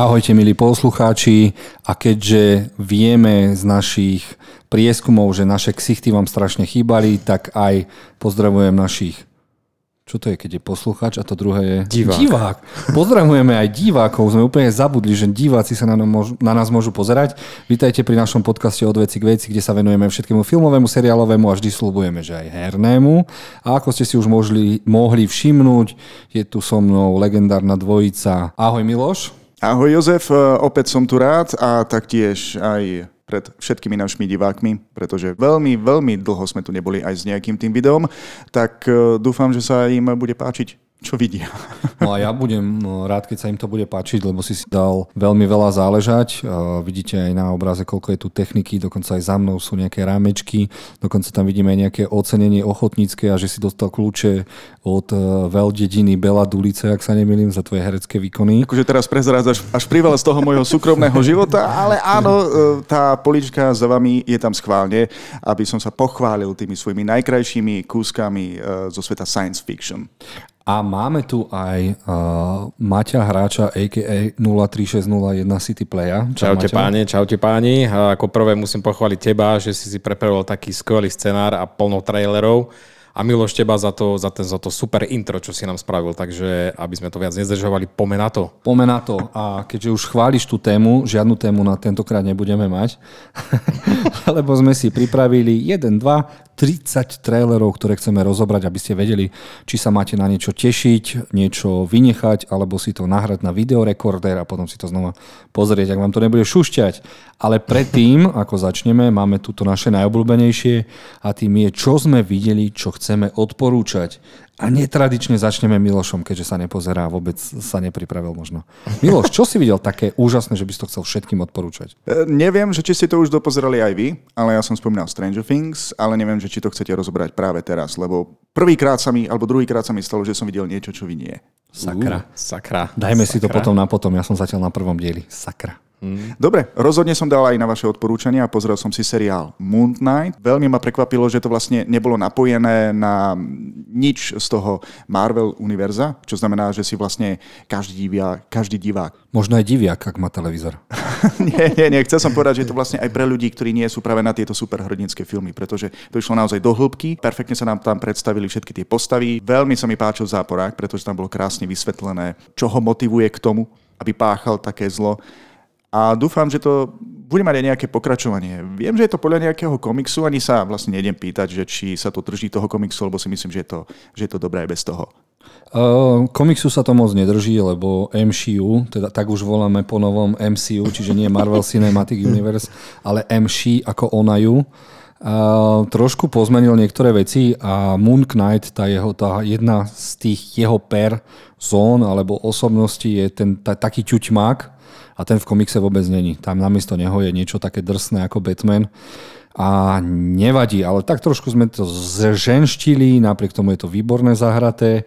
Ahojte milí poslucháči a keďže vieme z našich prieskumov, že naše ksichty vám strašne chýbali, tak aj pozdravujem našich čo to je, keď je posluchač a to druhé je... Divák. Divák. Pozdravujeme aj divákov. Sme úplne zabudli, že diváci sa na, môžu, na nás môžu pozerať. Vítajte pri našom podcaste od veci k veci, kde sa venujeme všetkému filmovému, seriálovému a vždy slúbujeme, že aj hernému. A ako ste si už mohli, mohli všimnúť, je tu so mnou legendárna dvojica. Ahoj Miloš. Ahoj Jozef, opäť som tu rád a taktiež aj pred všetkými našimi divákmi, pretože veľmi, veľmi dlho sme tu neboli aj s nejakým tým videom, tak e, dúfam, že sa im bude páčiť čo vidia. No a ja budem no, rád, keď sa im to bude páčiť, lebo si si dal veľmi veľa záležať. Vidíte aj na obraze, koľko je tu techniky, dokonca aj za mnou sú nejaké rámečky, dokonca tam vidíme aj nejaké ocenenie ochotnícke a že si dostal kľúče od e, veľdediny Bela Dulice, ak sa nemýlim, za tvoje herecké výkony. Akože teraz prezrádzaš až priveľa z toho môjho súkromného života, ale áno, tá polička za vami je tam schválne, aby som sa pochválil tými svojimi najkrajšími kúskami zo sveta science fiction. A máme tu aj uh, Maťa Hráča, a.k.a. 03601 City Playa. Čau čaute Maťa. páni, čaute páni. A ako prvé musím pochváliť teba, že si si prepravil taký skvelý scenár a plno trailerov a Miloš teba za to, za, ten, za to super intro, čo si nám spravil, takže aby sme to viac nezdržovali, pome na to. Pome na to a keďže už chváliš tú tému, žiadnu tému na tentokrát nebudeme mať, lebo sme si pripravili 1, 2, 30 trailerov, ktoré chceme rozobrať, aby ste vedeli, či sa máte na niečo tešiť, niečo vynechať, alebo si to nahrať na videorekorder a potom si to znova pozrieť, ak vám to nebude šušťať. Ale predtým, ako začneme, máme tu naše najobľúbenejšie a tým je, čo sme videli, čo chceme odporúčať. A netradične začneme Milošom, keďže sa nepozerá a vôbec sa nepripravil možno. Miloš, čo si videl také úžasné, že by si to chcel všetkým odporúčať? E, neviem, že či ste to už dopozerali aj vy, ale ja som spomínal Stranger Things, ale neviem, že či to chcete rozobrať práve teraz, lebo prvýkrát sa mi, alebo druhýkrát sa mi stalo, že som videl niečo, čo vy nie. Sakra. Uh, sakra. Dajme sakra. si to potom na potom, ja som zatiaľ na prvom dieli. Sakra. Mm. Dobre, rozhodne som dal aj na vaše odporúčania a pozrel som si seriál Moon Knight. Veľmi ma prekvapilo, že to vlastne nebolo napojené na nič z toho Marvel univerza, čo znamená, že si vlastne každý divia, každý divák. Možno aj diviak, ak má televízor. nie, nie, nie. Chcel som povedať, že je to vlastne aj pre ľudí, ktorí nie sú práve na tieto superhrdinské filmy, pretože to išlo naozaj do hĺbky. Perfektne sa nám tam predstavili všetky tie postavy. Veľmi sa mi páčil záporák, pretože tam bolo krásne vysvetlené, čo ho motivuje k tomu, aby páchal také zlo a dúfam, že to bude mať aj nejaké pokračovanie. Viem, že je to podľa nejakého komiksu, ani sa vlastne nejdem pýtať, že či sa to drží toho komiksu, lebo si myslím, že je to, že je to dobré aj bez toho. Uh, komiksu sa to moc nedrží, lebo MCU, teda tak už voláme po novom MCU, čiže nie Marvel Cinematic Universe, ale MC ako onajú. Uh, trošku pozmenil niektoré veci a Moon Knight, tá, jeho, tá jedna z tých jeho per zón alebo osobností je ten tá, taký ťuťmák, a ten v komikse vôbec není. Tam namiesto neho je niečo také drsné ako Batman a nevadí, ale tak trošku sme to zženštili, napriek tomu je to výborné zahraté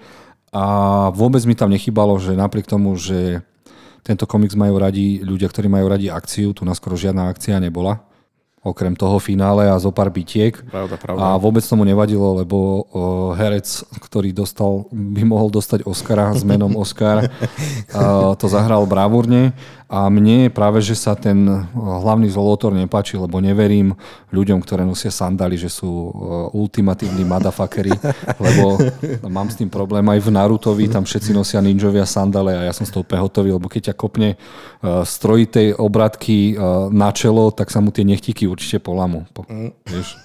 a vôbec mi tam nechybalo, že napriek tomu, že tento komiks majú radi ľudia, ktorí majú radi akciu, tu naskoro žiadna akcia nebola, okrem toho finále a zo pár bitiek. Pravda, pravda. A vôbec tomu nevadilo, lebo uh, herec, ktorý dostal, by mohol dostať Oscara s menom Oscar, uh, to zahral bravúrne a mne práve, že sa ten hlavný zolotor nepáči, lebo neverím ľuďom, ktoré nosia sandály, že sú uh, ultimatívni motherfuckery, lebo mám s tým problém aj v Narutovi, tam všetci nosia ninjovia sandále a ja som z toho pehotový, lebo keď ťa kopne uh, strojitej obratky uh, na čelo, tak sa mu tie nechtiky určite polamú. Po, mm. vieš?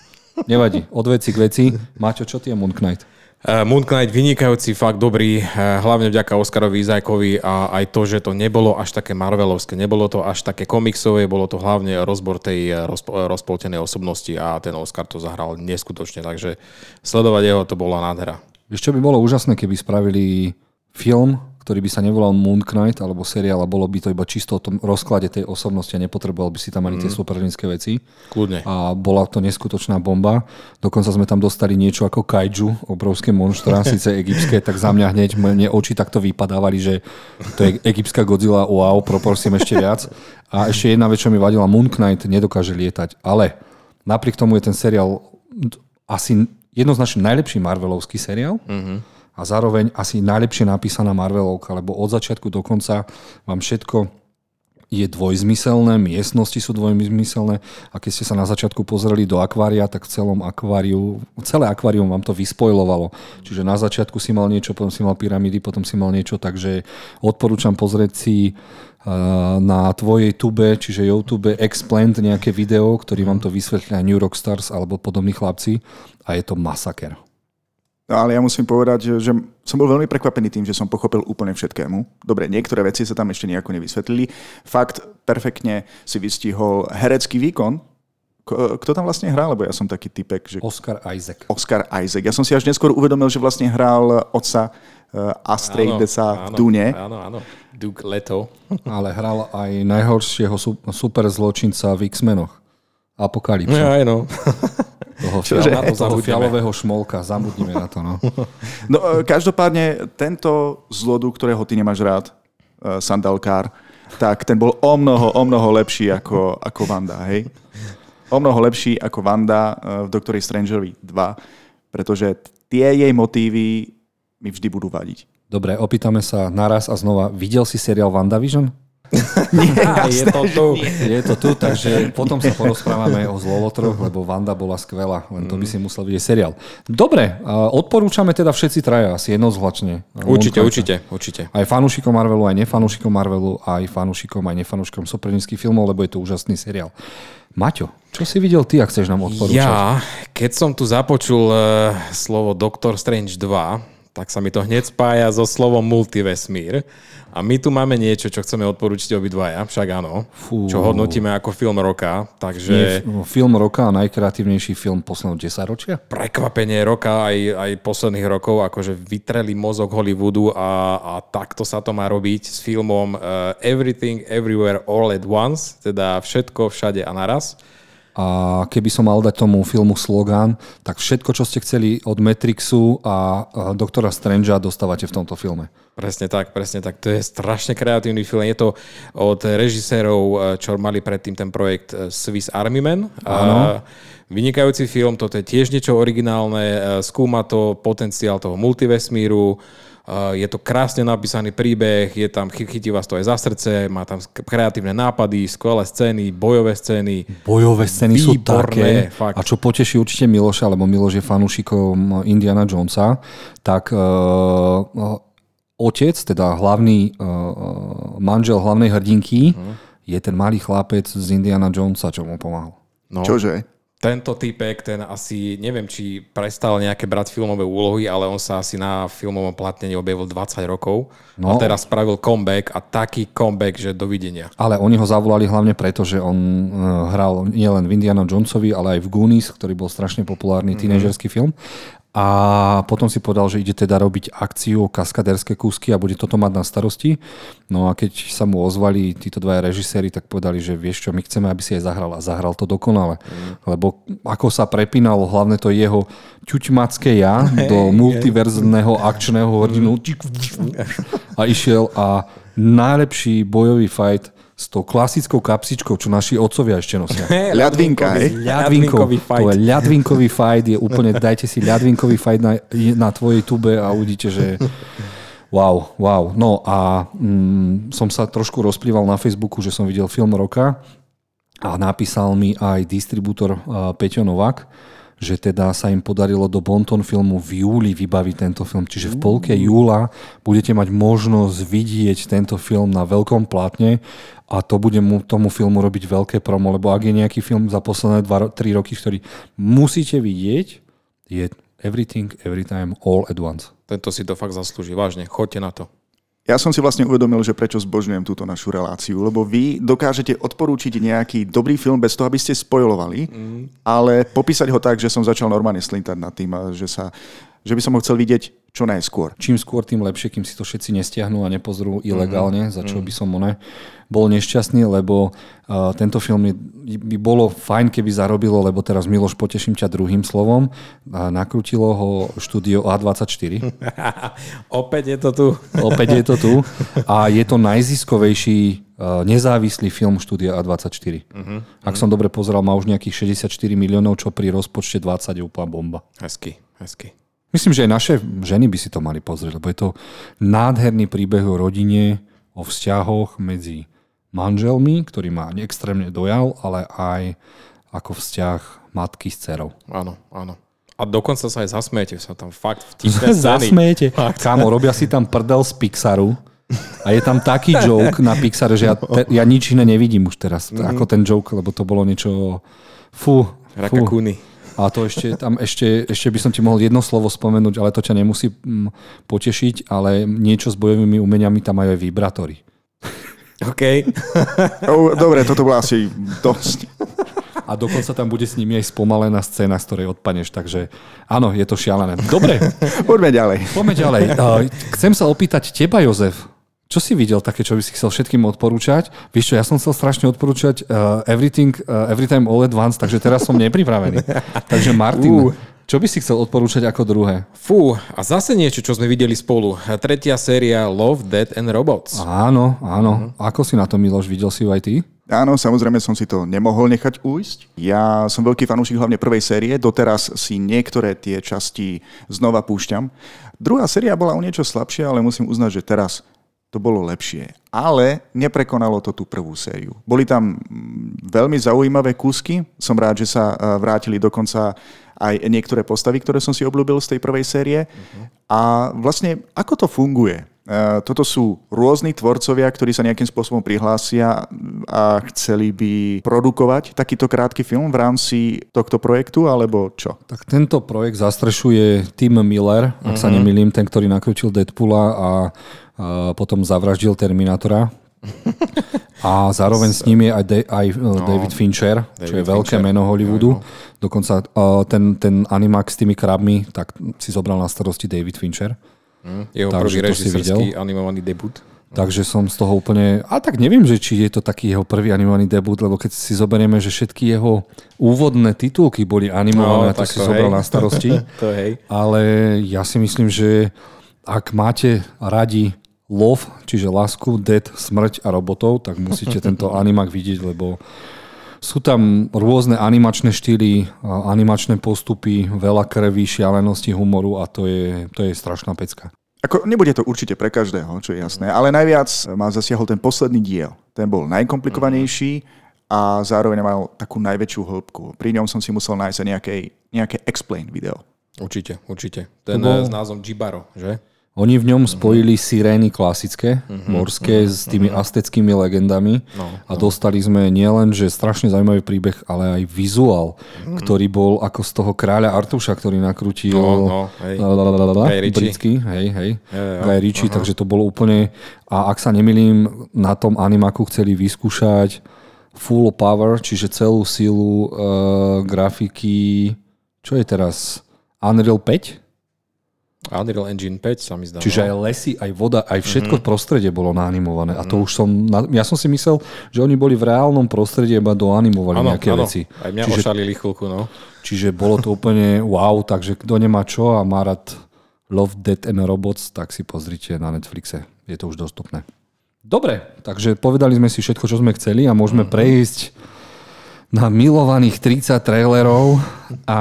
Nevadí, od veci k veci. Máťo, čo ty je Moon Knight? Uh, Moon Knight vynikajúci, fakt dobrý, uh, hlavne vďaka Oscarovi Izajkovi a aj to, že to nebolo až také Marvelovské, nebolo to až také komiksové, bolo to hlavne rozbor tej uh, rozpo- rozpoltenej osobnosti a ten Oscar to zahral neskutočne, takže sledovať jeho to bola nádhera. Čo by bolo úžasné, keby spravili film ktorý by sa nevolal Moon Knight alebo seriál a bolo by to iba čisto o tom rozklade tej osobnosti a nepotreboval by si tam ani mm. tie superhrdinské veci. Kľudne. A bola to neskutočná bomba. Dokonca sme tam dostali niečo ako kaiju, obrovské monštra, síce egyptské, tak za mňa hneď mne oči takto vypadávali, že to je egyptská Godzilla, wow, proporcím ešte viac. A ešte jedna vec, čo mi vadila, Moon Knight nedokáže lietať, ale napriek tomu je ten seriál asi jednoznačne najlepší Marvelovský seriál. Mm-hmm a zároveň asi najlepšie napísaná Marvelovka, lebo od začiatku do konca vám všetko je dvojzmyselné, miestnosti sú dvojzmyselné a keď ste sa na začiatku pozreli do akvária, tak v celom akváriu, celé akvárium vám to vyspojlovalo. Čiže na začiatku si mal niečo, potom si mal pyramídy, potom si mal niečo, takže odporúčam pozrieť si na tvojej tube, čiže YouTube, Explained nejaké video, ktorý vám to vysvetlia New Rock Stars alebo podobní chlapci a je to masaker. No, ale ja musím povedať, že, že som bol veľmi prekvapený tým, že som pochopil úplne všetkému. Dobre, niektoré veci sa tam ešte nejako nevysvetlili. Fakt, perfektne si vystihol herecký výkon. Kto tam vlastne hral? Lebo ja som taký typek, že... Oscar Isaac. Oscar Isaac. Ja som si až neskôr uvedomil, že vlastne hral otca uh, Astreidesa v Dune. Áno, áno. Duke Leto. Ale hral aj najhoršieho super zločinca v X-menoch. Apokalypsu. Ja, aj no. toho, Čože? fial, toho fialového šmolka. Zamudnime na to. No. no e, každopádne tento zlodu, ktorého ty nemáš rád, uh, Sandalkár, tak ten bol o mnoho, o mnoho lepší ako, ako Vanda, hej? O mnoho lepší ako Vanda uh, v Doctory Strangerovi 2, pretože tie jej motívy mi vždy budú vadiť. Dobre, opýtame sa naraz a znova. Videl si seriál WandaVision? nie, jasné, je to tu. Je to tu, takže potom sa porozprávame o zlovotroch, lebo Vanda bola skvelá, len to by si musel vidieť seriál. Dobre, odporúčame teda všetci traja asi jednozhlačne. Určite, určite, určite. Aj fanúšikom Marvelu, aj nefanúšikom Marvelu, aj fanúšikom, aj nefanúšikom superníckých filmov, lebo je to úžasný seriál. Maťo, čo si videl ty, ak chceš nám odporúčať? Ja, keď som tu započul uh, slovo Doctor Strange 2, tak sa mi to hneď spája so slovom multivesmír. A my tu máme niečo, čo chceme odporúčiť obidvaja, však áno, Fú. čo hodnotíme ako film roka. Takže... Nie, film roka a najkreatívnejší film posledného 10 ročia? Prekvapenie roka aj, aj posledných rokov, akože vytreli mozog Hollywoodu a, a takto sa to má robiť s filmom uh, Everything, Everywhere, All at Once, teda všetko, všade a naraz. A keby som mal dať tomu filmu slogan, tak všetko, čo ste chceli od Matrixu a doktora Strangea dostávate v tomto filme. Presne tak, presne tak. To je strašne kreatívny film. Je to od režisérov, eh, čo mali predtým ten projekt eh, Swiss Army Man. Áno. Vynikajúci film, toto je tiež niečo originálne, eh, skúma to potenciál toho multivesmíru, je to krásne napísaný príbeh, je tam, chytí vás to aj za srdce, má tam kreatívne nápady, skvelé scény, bojové scény. Bojové scény výborné, sú také. Fakt. A čo poteší určite Miloša, lebo Miloš je fanúšikom Indiana Jonesa, tak uh, otec, teda hlavný uh, manžel hlavnej hrdinky, uh-huh. je ten malý chlapec z Indiana Jonesa, čo mu pomáhal. No. Čože? Tento typek, ten asi, neviem, či prestal nejaké brať filmové úlohy, ale on sa asi na filmovom platnení objavil 20 rokov no. a teraz spravil comeback a taký comeback, že dovidenia. Ale oni ho zavolali hlavne preto, že on uh, hral nielen v Indiana Jonesovi, ale aj v Goonies, ktorý bol strašne populárny mm-hmm. tínežerský film a potom si povedal, že ide teda robiť akciu kaskaderské kúsky a bude toto mať na starosti. No a keď sa mu ozvali títo dvaja režiséri, tak povedali, že vieš čo, my chceme, aby si aj zahral. A zahral to dokonale. Mm. Lebo ako sa prepínalo hlavne to jeho ťuťmacké ja do multiverzného akčného hrdinu a išiel a najlepší bojový fight s tou klasickou kapsičkou, čo naši otcovia ešte nosia. ľadvinka, hej? Ľadvinkový fight. To je ľadvinkový fight, je úplne, dajte si ľadvinkový fight na, na tvojej tube a uvidíte, že wow, wow. No a mm, som sa trošku rozplýval na Facebooku, že som videl film roka a napísal mi aj distribútor uh, Peťo Novak, že teda sa im podarilo do Bonton filmu v júli vybaviť tento film. Čiže v polke júla budete mať možnosť vidieť tento film na veľkom plátne a to bude mu, tomu filmu robiť veľké promo, lebo ak je nejaký film za posledné 2-3 roky, ktorý musíte vidieť, je Everything, Every Time, All at Once. Tento si to fakt zaslúži, vážne, choďte na to. Ja som si vlastne uvedomil, že prečo zbožňujem túto našu reláciu, lebo vy dokážete odporúčiť nejaký dobrý film bez toho, aby ste spojovali, mm. ale popísať ho tak, že som začal normálne slintať nad tým, že, sa, že by som ho chcel vidieť čo najskôr. Čím skôr, tým lepšie, kým si to všetci nestiahnu a nepozrú ilegálne, mm. za čo by som ne bol nešťastný, lebo uh, tento film je, by bolo fajn, keby zarobilo, lebo teraz Miloš, poteším ťa druhým slovom, uh, nakrutilo ho štúdio A24. Opäť je to tu. Opäť je to tu. A je to najziskovejší nezávislý film štúdia A24. Uh-huh, Ak som dobre pozeral, má už nejakých 64 miliónov, čo pri rozpočte 20 je úplná bomba. Hezky, hezky. Myslím, že aj naše ženy by si to mali pozrieť, lebo je to nádherný príbeh o rodine, o vzťahoch medzi manželmi, ktorý ma extrémne dojal, ale aj ako vzťah matky s dcerou. Áno, áno. A dokonca sa aj zasmiete, sa tam fakt vtipné scény. Zasmiete. Kámo, robia si tam prdel z Pixaru a je tam taký joke na Pixare, že ja, te, ja nič iné nevidím už teraz, mm-hmm. ako ten joke, lebo to bolo niečo... Fú. Rakakuni. A to ešte, tam ešte, ešte by som ti mohol jedno slovo spomenúť, ale to ťa nemusí mm, potešiť, ale niečo s bojovými umeniami tam majú aj vibrátory. OK. Dobre, toto bolo asi dosť. A dokonca tam bude s nimi aj spomalená scéna, z ktorej odpaneš, takže áno, je to šialené. Dobre. Poďme ďalej. Poďme ďalej. Chcem sa opýtať teba, Jozef. Čo si videl také, čo by si chcel všetkým odporúčať? Vieš čo, ja som chcel strašne odporúčať uh, Everything, uh, Everytime All at Once, takže teraz som nepripravený. takže Martin, uh. čo by si chcel odporúčať ako druhé? Fú, a zase niečo, čo sme videli spolu. Tretia séria Love, Dead and Robots. Áno, áno. Uh-huh. Ako si na to, Miloš? Videl si ju aj ty? Áno, samozrejme som si to nemohol nechať ujsť. Ja som veľký fanúšik hlavne prvej série, doteraz si niektoré tie časti znova púšťam. Druhá séria bola o niečo slabšia, ale musím uznať, že teraz to bolo lepšie. Ale neprekonalo to tú prvú sériu. Boli tam mm, veľmi zaujímavé kúsky. Som rád, že sa e, vrátili dokonca aj niektoré postavy, ktoré som si obľúbil z tej prvej série. Uh-huh. A vlastne, ako to funguje? E, toto sú rôzni tvorcovia, ktorí sa nejakým spôsobom prihlásia a chceli by produkovať takýto krátky film v rámci tohto projektu, alebo čo? Tak tento projekt zastrešuje Tim Miller, ak uh-huh. sa nemýlim, ten, ktorý nakrútil Deadpoola a potom zavraždil Terminátora. A zároveň s ním je aj, De- aj uh, no, David Fincher, David čo je Fincher. veľké meno Hollywoodu. No. Dokonca uh, ten, ten animák s tými krabmi, tak si zobral na starosti David Fincher. Mm, jeho Takže prvý režisérský animovaný debut. Takže som z toho úplne... A tak neviem, že či je to taký jeho prvý animovaný debut, lebo keď si zoberieme, že všetky jeho úvodné titulky boli animované, no, to si zobral na starosti. to hej. Ale ja si myslím, že ak máte radi love, čiže lásku, dead, smrť a robotov, tak musíte tento animák vidieť, lebo sú tam rôzne animačné štýly, animačné postupy, veľa krví, šialenosti, humoru a to je, to je strašná pecka. Ako, nebude to určite pre každého, čo je jasné, ale najviac ma zasiahol ten posledný diel. Ten bol najkomplikovanejší a zároveň mal takú najväčšiu hĺbku. Pri ňom som si musel nájsť nejaké, nejaké explain video. Určite, určite. Ten bol... s názvom Jibaro, že? Oni v ňom spojili sirény klasické, uh-huh, morské, uh-huh, s tými uh-huh. asteckými legendami no, a no. dostali sme nielen, že strašne zaujímavý príbeh, ale aj vizuál, uh-huh. ktorý bol ako z toho kráľa Artuša, ktorý nakrútil no, no, hej. britský, hej, hej, Guy Ritchie, takže to bolo úplne, a ak sa nemilím, na tom animaku chceli vyskúšať full power, čiže celú sílu uh, grafiky, čo je teraz, Unreal 5? Unreal Engine 5 sa mi zdá. Čiže aj lesy, aj voda, aj všetko mm. prostredie bolo naanimované. Mm. A to mhm. už som... Ja som si myslel, že oni boli v reálnom prostredí iba doanimovali ano, nejaké ano. veci. Aj mňa čiže, ošalili chvíľku, no. Čiže bolo to úplne wow, takže kto nemá čo a má rád Love, Dead and Robots, tak si pozrite na Netflixe. Je to už dostupné. Dobre, takže povedali sme si všetko, čo sme chceli a môžeme mm. prejsť na milovaných 30 trailerov a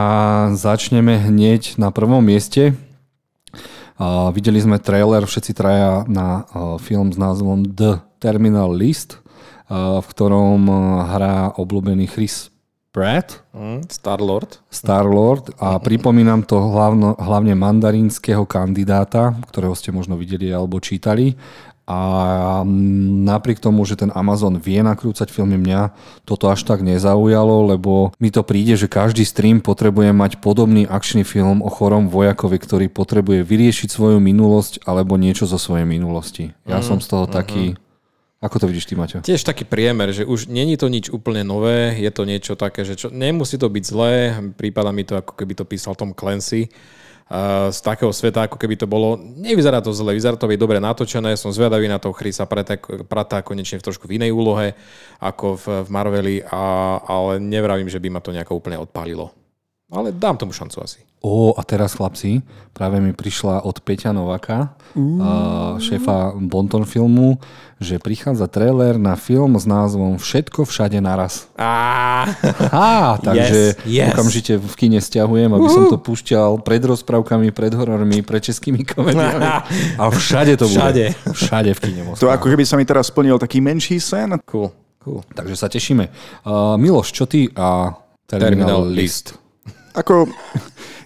začneme hneď na prvom mieste videli sme trailer všetci traja na film s názvom The Terminal List, v ktorom hrá obľúbený Chris Pratt. Mm, Star-Lord. Star-Lord a pripomínam to hlavno, hlavne mandarínskeho kandidáta, ktorého ste možno videli alebo čítali a napriek tomu, že ten Amazon vie nakrúcať filmy, mňa toto až tak nezaujalo, lebo mi to príde, že každý stream potrebuje mať podobný akčný film o chorom vojakovi, ktorý potrebuje vyriešiť svoju minulosť alebo niečo zo svojej minulosti. Ja mm, som z toho mm, taký... Ako to vidíš ty, Maťo? Tiež taký priemer, že už není to nič úplne nové, je to niečo také, že čo, nemusí to byť zlé, prípada mi to, ako keby to písal Tom Clancy, z takého sveta, ako keby to bolo. Nevyzerá to zle, vyzerá to byť dobre natočené, som zvedavý na to Chrisa Prata konečne v trošku v inej úlohe ako v, v Marveli, a, ale nevravím, že by ma to nejako úplne odpálilo. Ale dám tomu šancu asi. Ó, a teraz chlapci, práve mi prišla od Peťa Novaka, uh. šéfa Bonton filmu, že prichádza trailer na film s názvom Všetko všade naraz. Á, Á, takže Yes, yes. okamžite v kine stiahujem, aby som to púšťal pred rozprávkami, pred horormi, pred českými komediami. A všade to bude. Všade. Všade v kine. To ako keby sa mi teraz splnil taký menší sen. cool, cool. Takže sa tešíme. Uh, Miloš, čo ty a Terminal Terminal, List. List? Ako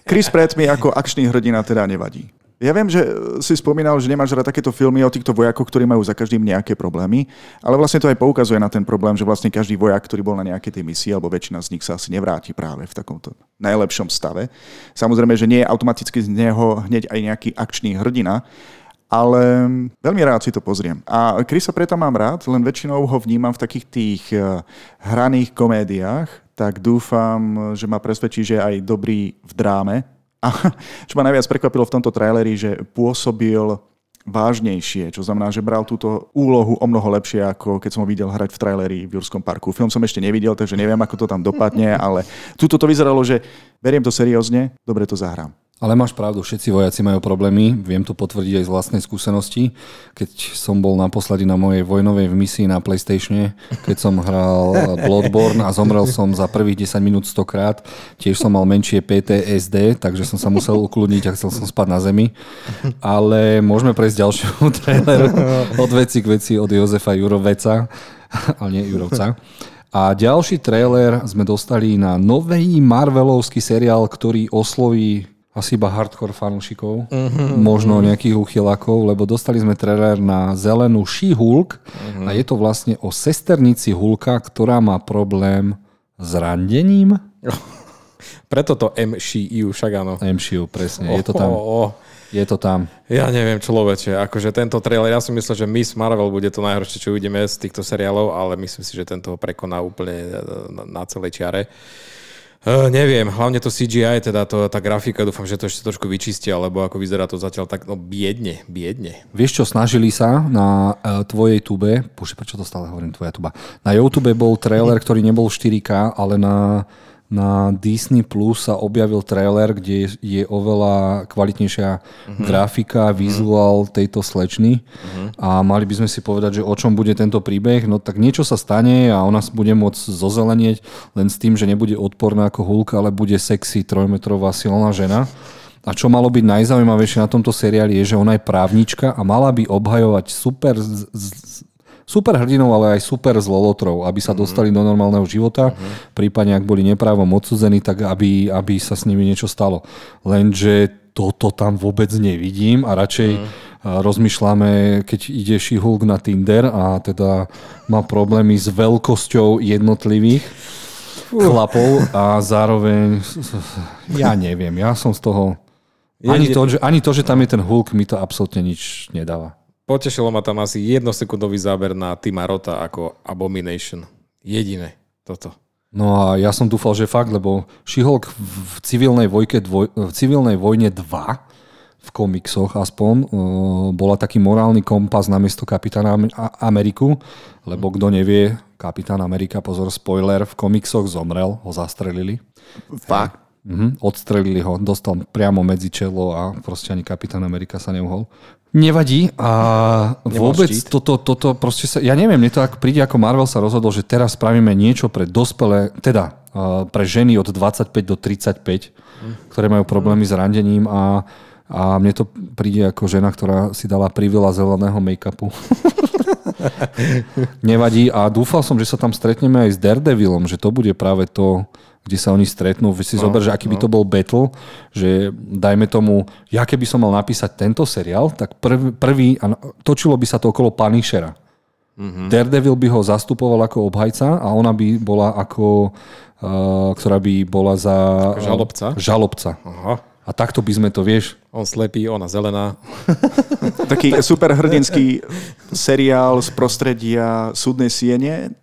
Chris Pratt mi ako akčný hrdina teda nevadí. Ja viem, že si spomínal, že nemáš rád takéto filmy o týchto vojakoch, ktorí majú za každým nejaké problémy, ale vlastne to aj poukazuje na ten problém, že vlastne každý vojak, ktorý bol na nejakej tej misii, alebo väčšina z nich sa asi nevráti práve v takomto najlepšom stave. Samozrejme, že nie je automaticky z neho hneď aj nejaký akčný hrdina, ale veľmi rád si to pozriem. A Krisa preto mám rád, len väčšinou ho vnímam v takých tých eh, hraných komédiách, tak dúfam, že ma presvedčí, že je aj dobrý v dráme. A čo ma najviac prekvapilo v tomto traileri, že pôsobil vážnejšie, čo znamená, že bral túto úlohu o mnoho lepšie, ako keď som ho videl hrať v traileri v Jurskom parku. Film som ešte nevidel, takže neviem, ako to tam dopadne, ale tuto to vyzeralo, že beriem to seriózne, dobre to zahrám. Ale máš pravdu, všetci vojaci majú problémy, viem to potvrdiť aj z vlastnej skúsenosti. Keď som bol naposledy na mojej vojnovej misii na Playstatione, keď som hral Bloodborne a zomrel som za prvých 10 minút 100 krát, tiež som mal menšie PTSD, takže som sa musel ukludniť a chcel som spať na zemi. Ale môžeme prejsť ďalšiu trailer od veci k veci od Jozefa Juroveca, ale nie Jurovca. A ďalší trailer sme dostali na nový Marvelovský seriál, ktorý osloví asi iba hardcore fanúšikov, mm-hmm. možno nejakých uchylákov, lebo dostali sme trailer na zelenú She-Hulk mm-hmm. a je to vlastne o sesternici Hulka, ktorá má problém s randením. Preto to MCU, však áno. MCU, presne, je to tam. Oh, oh. Je to tam. Ja neviem, človeče, akože tento trailer, ja som myslel, že Miss Marvel bude to najhoršie, čo uvidíme z týchto seriálov, ale myslím si, že tento ho prekoná úplne na, na celej čiare. Uh, neviem, hlavne to CGI, teda to, tá grafika, dúfam, že to ešte trošku vyčistia, lebo ako vyzerá to zatiaľ tak, no biedne, biedne. Vieš čo, snažili sa na uh, tvojej tube, bože, prečo to stále hovorím, tvoja tuba, na YouTube bol trailer, ktorý nebol 4K, ale na, na Disney Plus sa objavil trailer, kde je, je oveľa kvalitnejšia uh-huh. grafika, vizuál tejto slečny uh-huh. a mali by sme si povedať, že o čom bude tento príbeh, no tak niečo sa stane a ona bude môcť zozelenieť len s tým, že nebude odporná ako Hulk, ale bude sexy trojmetrová silná žena. A čo malo byť najzaujímavejšie na tomto seriáli je, že ona je právnička a mala by obhajovať super, z, z, super hrdinov, ale aj super zlolotrov, aby sa dostali do normálneho života, prípadne ak boli neprávom odsudzení, tak aby, aby sa s nimi niečo stalo. Lenže toto tam vôbec nevidím a radšej a rozmýšľame, keď ide She-Hulk na Tinder a teda má problémy s veľkosťou jednotlivých chlapov a zároveň ja neviem, ja som z toho ani to, že, ani to, že tam je ten Hulk, mi to absolútne nič nedáva. Potešilo ma tam asi jednosekundový záber na Tima Rota ako Abomination. Jediné toto. No a ja som dúfal, že fakt, lebo She-Hulk v civilnej, vojke, dvoj, v civilnej vojne 2 v komiksoch aspoň, bola taký morálny kompas na miesto kapitána Ameriku, lebo kto nevie, kapitán Amerika, pozor, spoiler, v komiksoch zomrel, ho zastrelili. Fakt. Mhm, odstrelili ho, dostal priamo medzi čelo a proste ani kapitán Amerika sa neuhol. Nevadí a vôbec toto, toto proste sa, ja neviem, mne to ak príde ako Marvel sa rozhodol, že teraz spravíme niečo pre dospelé, teda uh, pre ženy od 25 do 35, ktoré majú problémy s randením a, a mne to príde ako žena, ktorá si dala privila zeleného make-upu. Nevadí a dúfal som, že sa tam stretneme aj s Daredevilom, že to bude práve to, kde sa oni stretnú. Vy si no, zober, že aký by to bol battle, že dajme tomu, ja keby som mal napísať tento seriál, tak prv, prvý, a točilo by sa to okolo Punishera. Mm-hmm. Daredevil by ho zastupoval ako obhajca a ona by bola ako, uh, ktorá by bola za... Žalobca? Žalobca. Aha. A takto by sme to, vieš, On slepý, ona zelená. Taký superhrdinský seriál z prostredia súdnej siene.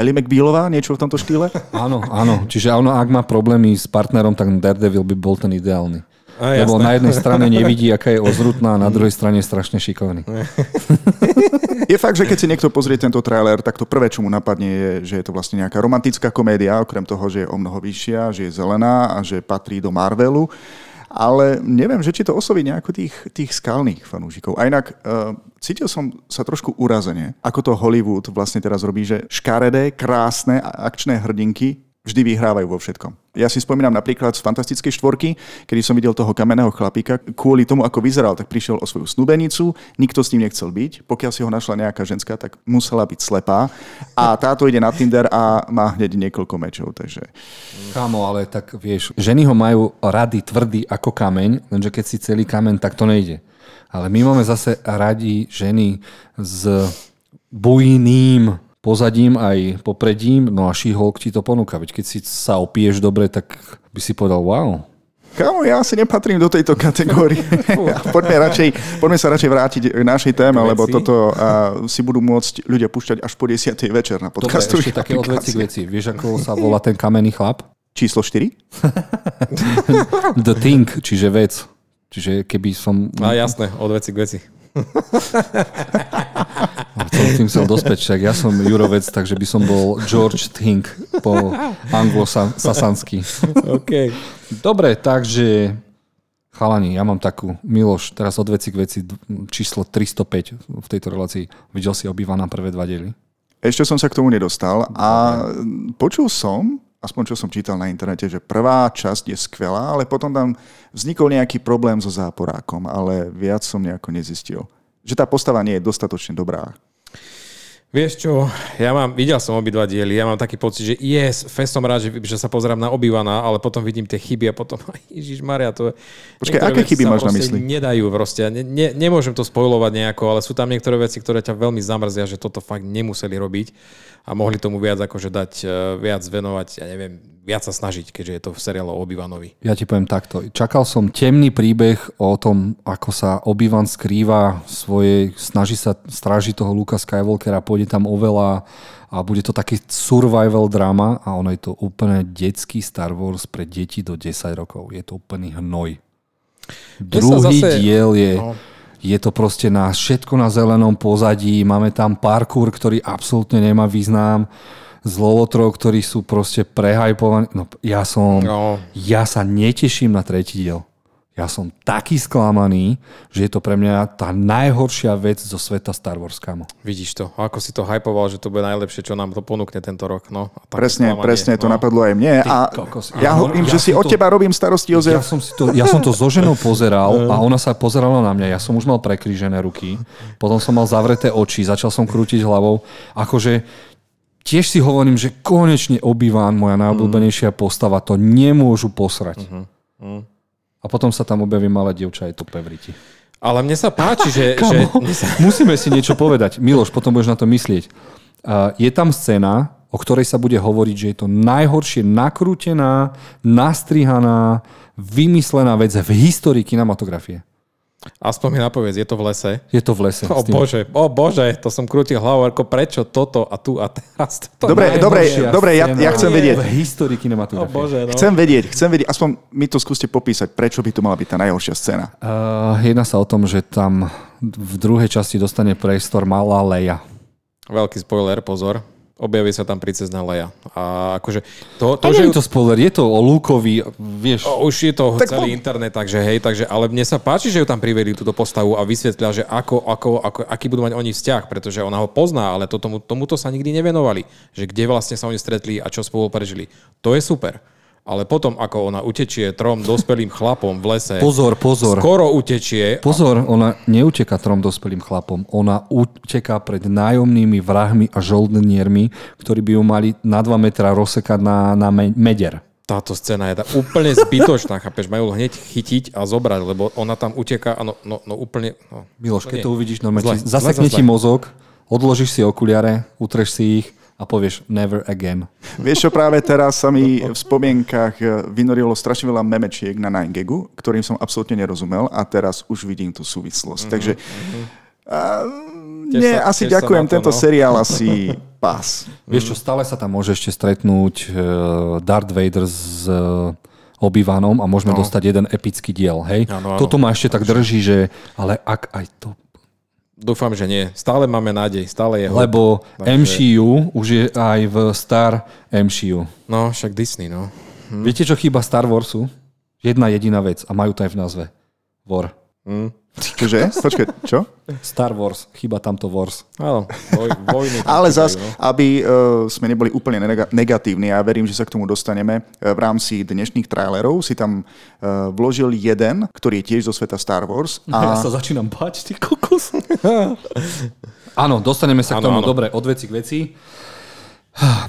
Ellie McBealová, niečo v tomto štýle? Áno, áno. Čiže ono, ak má problémy s partnerom, tak Daredevil by bol ten ideálny. A, Lebo na jednej strane nevidí, aká je ozrutná, a na druhej strane je strašne šikovný. Je fakt, že keď si niekto pozrie tento trailer, tak to prvé, čo mu napadne, je, že je to vlastne nejaká romantická komédia, okrem toho, že je o mnoho vyššia, že je zelená a že patrí do Marvelu ale neviem, že či to osloví nejako tých, tých skalných fanúšikov. A inak uh, cítil som sa trošku urazene, ako to Hollywood vlastne teraz robí, že škaredé, krásne akčné hrdinky vždy vyhrávajú vo všetkom. Ja si spomínam napríklad z Fantastickej štvorky, kedy som videl toho kamenného chlapíka, kvôli tomu, ako vyzeral, tak prišiel o svoju snubenicu, nikto s ním nechcel byť, pokiaľ si ho našla nejaká ženská, tak musela byť slepá. A táto ide na Tinder a má hneď niekoľko mečov, takže... Kámo, ale tak vieš, ženy ho majú rady tvrdý ako kameň, lenže keď si celý kameň, tak to nejde. Ale my máme zase radi ženy s bujným pozadím aj popredím, no a She-Hulk ti to ponúka. Veď keď si sa opiješ dobre, tak by si povedal wow. Kámo, ja si nepatrím do tejto kategórie. poďme, radšej, poďme sa radšej vrátiť k našej téme, lebo toto uh, si budú môcť ľudia púšťať až po 10. večer na podcastu. Dobre, ešte také odveci veci. Vieš, ako sa volá ten kamenný chlap? Číslo 4? The Thing, čiže vec. Čiže keby som... A jasné, od veci k veci. Tým chcel dospäť, však ja som Jurovec, takže by som bol George Think po anglosasansky. Okay. Dobre, takže chalani, ja mám takú, Miloš, teraz od veci k veci číslo 305 v tejto relácii. Videl si obývaná prvé dva diely? Ešte som sa k tomu nedostal a počul som, aspoň čo som čítal na internete, že prvá časť je skvelá, ale potom tam vznikol nejaký problém so záporákom, ale viac som nejako nezistil. Že tá postava nie je dostatočne dobrá. Vieš čo, ja mám, videl som obidva diely, ja mám taký pocit, že yes, fest som rád, že, že sa pozerám na obývaná, ale potom vidím tie chyby a potom, Ježiš Maria, to Počkaj, aké chyby máš na mysli? Nedajú proste, ne, ne, nemôžem to spojovať nejako, ale sú tam niektoré veci, ktoré ťa veľmi zamrzia, že toto fakt nemuseli robiť a mohli tomu viac akože dať, e, viac venovať, ja neviem, viac sa snažiť, keďže je to v seriálu o Obi-Vanovi. Ja ti poviem takto. Čakal som temný príbeh o tom, ako sa Obi-Wan skrýva svoje, snaží sa strážiť toho Luka Skywalkera, pôjde tam oveľa a bude to taký survival drama a ono je to úplne detský Star Wars pre deti do 10 rokov. Je to úplný hnoj. Druhý zase... diel je... No je to proste na všetko na zelenom pozadí, máme tam parkour, ktorý absolútne nemá význam, zlovotrov, ktorí sú proste prehajpovaní. No, ja som, no. ja sa neteším na tretí diel. Ja som taký sklamaný, že je to pre mňa tá najhoršia vec zo sveta Star Wars, kamo. Vidíš to. Ako si to hypoval, že to bude najlepšie, čo nám to ponúkne tento rok. No, presne, presne, to no. napadlo aj mne. a kokos, ja hovorím, ja že si to, od teba robím starosti, Jozef. Ja som, si to, ja som to so ženou pozeral a ona sa pozerala na mňa. Ja som už mal prekrížené ruky, potom som mal zavreté oči, začal som krútiť hlavou. Akože tiež si hovorím, že konečne obývam moja najobľúbenejšia postava, to nemôžu posrať. Uh-huh. Uh-huh. A potom sa tam objaví malé dievča, je to Pevriti. Ale mne sa páči, že... že. Musíme si niečo povedať. Miloš, potom budeš na to myslieť. Uh, je tam scéna, o ktorej sa bude hovoriť, že je to najhoršie nakrútená, nastrihaná, vymyslená vec v histórii kinematografie. Aspoň mi napovedz, je to v lese? Je to v lese. O bože, o bože, to som krútil hlavu, ako prečo toto a tu a teraz. To dobre, dobre, dobre, ja, ja chcem vedieť. V histórii kinematografie. O bože, no. Chcem vedieť, chcem vedieť, aspoň mi to skúste popísať, prečo by to mala byť tá najhoršia scéna. Uh, jedná sa o tom, že tam v druhej časti dostane priestor malá Leia. Veľký spoiler, pozor objaví sa tam princezná Leia. A akože to, to, to že... je to spoiler, je to o Lukovi, vieš. O, už je to tak celý po... internet, takže hej, takže, ale mne sa páči, že ju tam privedli túto postavu a vysvetlia, že ako, ako, ako, aký budú mať oni vzťah, pretože ona ho pozná, ale to, tomu, tomuto sa nikdy nevenovali, že kde vlastne sa oni stretli a čo spolu prežili. To je super ale potom, ako ona utečie trom dospelým chlapom v lese... Pozor, pozor. Skoro utečie... Pozor, ona neuteká trom dospelým chlapom. Ona uteká pred nájomnými vrahmi a žoldniermi, ktorí by ju mali na 2 metra rozsekať na, na meder. Táto scéna je tá úplne zbytočná, chápeš, majú hneď chytiť a zobrať, lebo ona tam uteká a no, no, no úplne... No, Miloš, keď to uvidíš, no, zasekne ti mozog, odložíš si okuliare, utreš si ich a povieš never again. Vieš čo, práve teraz sa mi v spomienkach eh, vynorilo strašne veľa memečiek na 9gagu, ktorým som absolútne nerozumel a teraz už vidím tú súvislosť. Mm-hmm. Takže uh, nie, sa, asi ďakujem, to, tento no. seriál asi pás. Vieš čo, stále sa tam môže ešte stretnúť uh, Darth Vader s uh, Obi-Wanom a môžeme no. dostať jeden epický diel, hej? Ano, ano. Toto ma ešte tak drží, že ale ak aj to Dúfam, že nie. Stále máme nádej, stále je hope. Lebo Takže- MCU už je aj v Star MCU. No, však Disney, no. Hm. Viete, čo chýba Star Warsu? Jedna jediná vec a majú to aj v názve. War. Hm. Čože? Počkaj, čo? Star Wars. Chýba tamto Wars. Áno, voj, vojny. Ale chýbajú, zas, no. aby uh, sme neboli úplne nega- negatívni, a ja verím, že sa k tomu dostaneme, uh, v rámci dnešných trailerov si tam uh, vložil jeden, ktorý je tiež zo sveta Star Wars. A... Ja sa začínam bať, ty kokos. Áno, dostaneme sa k Áno, tomu. áno. Dobre, od veci k veci.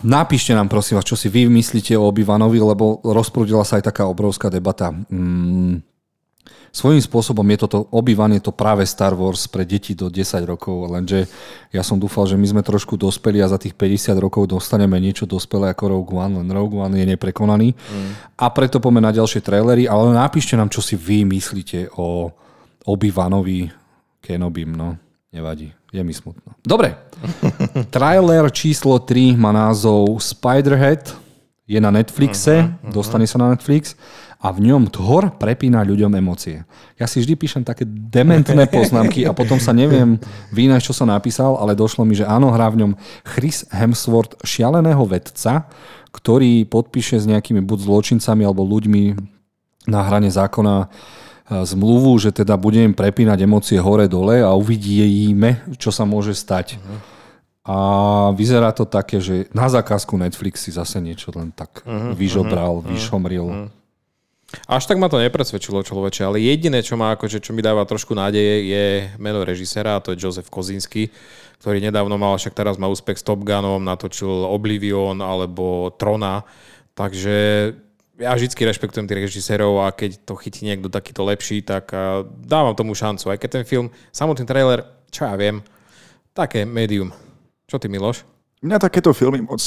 Napíšte nám, prosím vás, čo si vy myslíte o Obi-Vanovi, lebo rozprudila sa aj taká obrovská debata. Mm, svojím spôsobom je toto, Obi-Wan je to práve Star Wars pre deti do 10 rokov, lenže ja som dúfal, že my sme trošku dospeli a za tých 50 rokov dostaneme niečo dospelé ako Rogue One, len Rogue One je neprekonaný. Mm. A preto poďme na ďalšie trailery, ale napíšte nám, čo si vy myslíte o Obi-Wanovi Kenobim, no. Nevadí, je mi smutno. Dobre, trailer číslo 3 má názov Spiderhead, je na Netflixe, dostane sa na Netflix a v ňom Thor prepína ľuďom emócie. Ja si vždy píšem také dementné poznámky a potom sa neviem vynájsť, čo som napísal, ale došlo mi, že áno, hrá v ňom Chris Hemsworth, šialeného vedca, ktorý podpíše s nejakými buď zločincami alebo ľuďmi na hrane zákona e, zmluvu, že teda budem prepínať emócie hore-dole a uvidíme, čo sa môže stať. Uh-huh. A vyzerá to také, že na zákazku Netflix si zase niečo len tak uh-huh. vyžobral, uh-huh. vyšomril. Uh-huh. Až tak ma to nepresvedčilo človeče, ale jediné, čo, má, akože, čo mi dáva trošku nádeje, je meno režisera, a to je Joseph Kozinski, ktorý nedávno mal, však teraz má úspech s Top Gunom, natočil Oblivion alebo Trona, takže ja vždy rešpektujem tých režisérov a keď to chytí niekto takýto lepší, tak dávam tomu šancu. Aj keď ten film, samotný trailer, čo ja viem, také médium. Čo ty, Miloš? mňa takéto filmy moc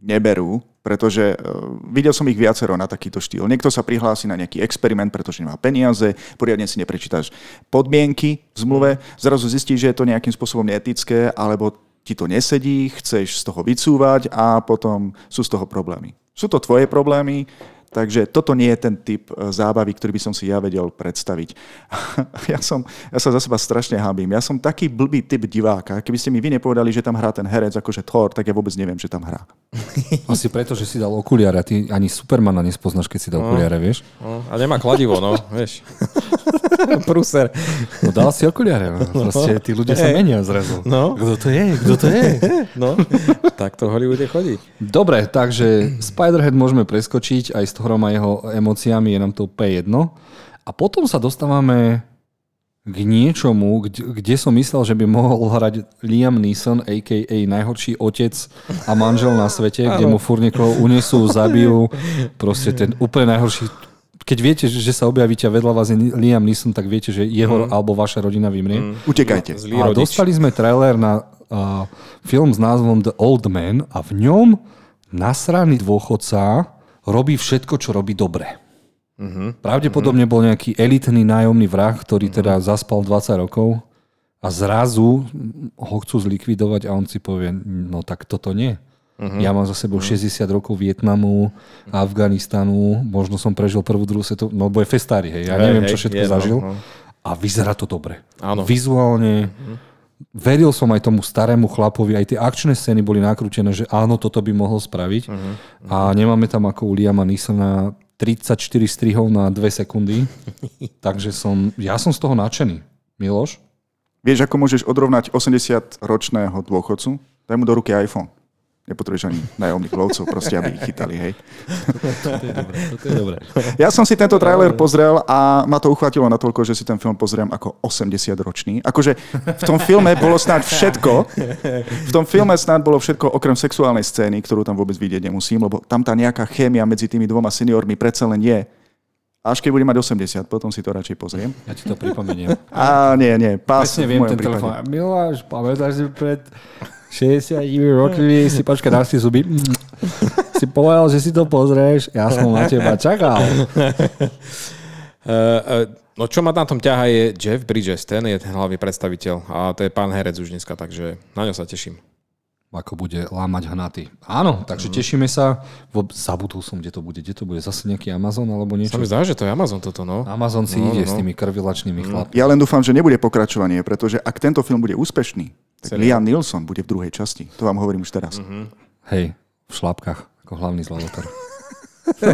neberú, pretože uh, videl som ich viacero na takýto štýl. Niekto sa prihlási na nejaký experiment, pretože nemá peniaze, poriadne si neprečítaš podmienky v zmluve, zrazu zistíš, že je to nejakým spôsobom neetické, alebo ti to nesedí, chceš z toho vycúvať a potom sú z toho problémy. Sú to tvoje problémy, takže toto nie je ten typ e, zábavy, ktorý by som si ja vedel predstaviť. Ja, som, ja sa za seba strašne hábim. Ja som taký blbý typ diváka. Keby ste mi vy nepovedali, že tam hrá ten herec akože Thor, tak ja vôbec neviem, že tam hrá. Asi preto, že si dal okuliare a ty ani Supermana nespoznáš, keď si dal okuliare, vieš? No, a nemá kladivo, no, vieš. Pruser. No dal si okuliare, no. proste tí ľudia sa menia zrazu. No. Kto to je? Kto to je? No, tak to v Hollywoode chodí. Dobre, takže Spiderhead môžeme preskočiť aj s Thorom a jeho emóciami, je nám to úplne jedno. A potom sa dostávame k niečomu, kde, kde som myslel, že by mohol hrať Liam Neeson, a.k.a. najhorší otec a manžel na svete, kde mu furt niekoho unesú, zabijú. Proste ten úplne najhorší keď viete, že sa objavíte a vedľa vás je Liam Neeson, tak viete, že jeho mm. alebo vaša rodina vymrie. Mm. Utekajte. A dostali sme trailer na uh, film s názvom The Old Man a v ňom nasraný dôchodca robí všetko, čo robí dobre. Uh-huh. Pravdepodobne bol nejaký elitný nájomný vrah, ktorý uh-huh. teda zaspal 20 rokov a zrazu ho chcú zlikvidovať a on si povie, no tak toto nie. Uh-huh. Ja mám za sebou uh-huh. 60 rokov Vietnamu, Afganistanu, možno som prežil prvú, druhú svetovú, no bo je festári, hej, ja Hej, neviem, hej, čo všetko je, no, zažil. no. A vyzerá to dobre. Áno. Vizuálne, veril som aj tomu starému chlapovi, aj tie akčné scény boli nakrútené, že áno, toto by mohol spraviť. Uh-huh. A nemáme tam ako u Liama Neesona 34 strihov na 2 sekundy. Takže som, ja som z toho nadšený. Miloš? Vieš, ako môžeš odrovnať 80-ročného dôchodcu? Daj mu do ruky iPhone. Nepotrebuješ ani najomných lovcov, proste, aby ich chytali, hej. To je dobré. Ja som si tento trailer pozrel a ma to uchvátilo natoľko, že si ten film pozriem ako 80-ročný. Akože v tom filme bolo snáď všetko. V tom filme snáď bolo všetko okrem sexuálnej scény, ktorú tam vôbec vidieť nemusím, lebo tam tá nejaká chémia medzi tými dvoma seniormi predsa len je. Až keď budem mať 80, potom si to radšej pozriem. Ja ti to pripomeniem. A nie, nie, pás Presne v viem mojom ten prípade. telefón. Miloš, pamätáš si pred 60 rokmi si počka dal si zuby. Si povedal, že si to pozrieš. Ja som na teba čakal. Uh, uh, no čo ma na tom ťaha je Jeff Bridges, ten je ten hlavný predstaviteľ a to je pán herec už dneska, takže na ňo sa teším. Ako bude lámať hnaty. Áno, takže mm. tešíme sa. Vo, zabudol som, kde to bude. Kde to bude? Zase nejaký Amazon alebo niečo? Sa mi zdá, že to je Amazon toto, no. Amazon si no, ide no, s tými krvilačnými no. chlapmi. Ja len dúfam, že nebude pokračovanie, pretože ak tento film bude úspešný, tak Celý. Liam Nilsson bude v druhej časti. To vám hovorím už teraz. Mm-hmm. Hej, v šlápkach, ako hlavný zlavotar.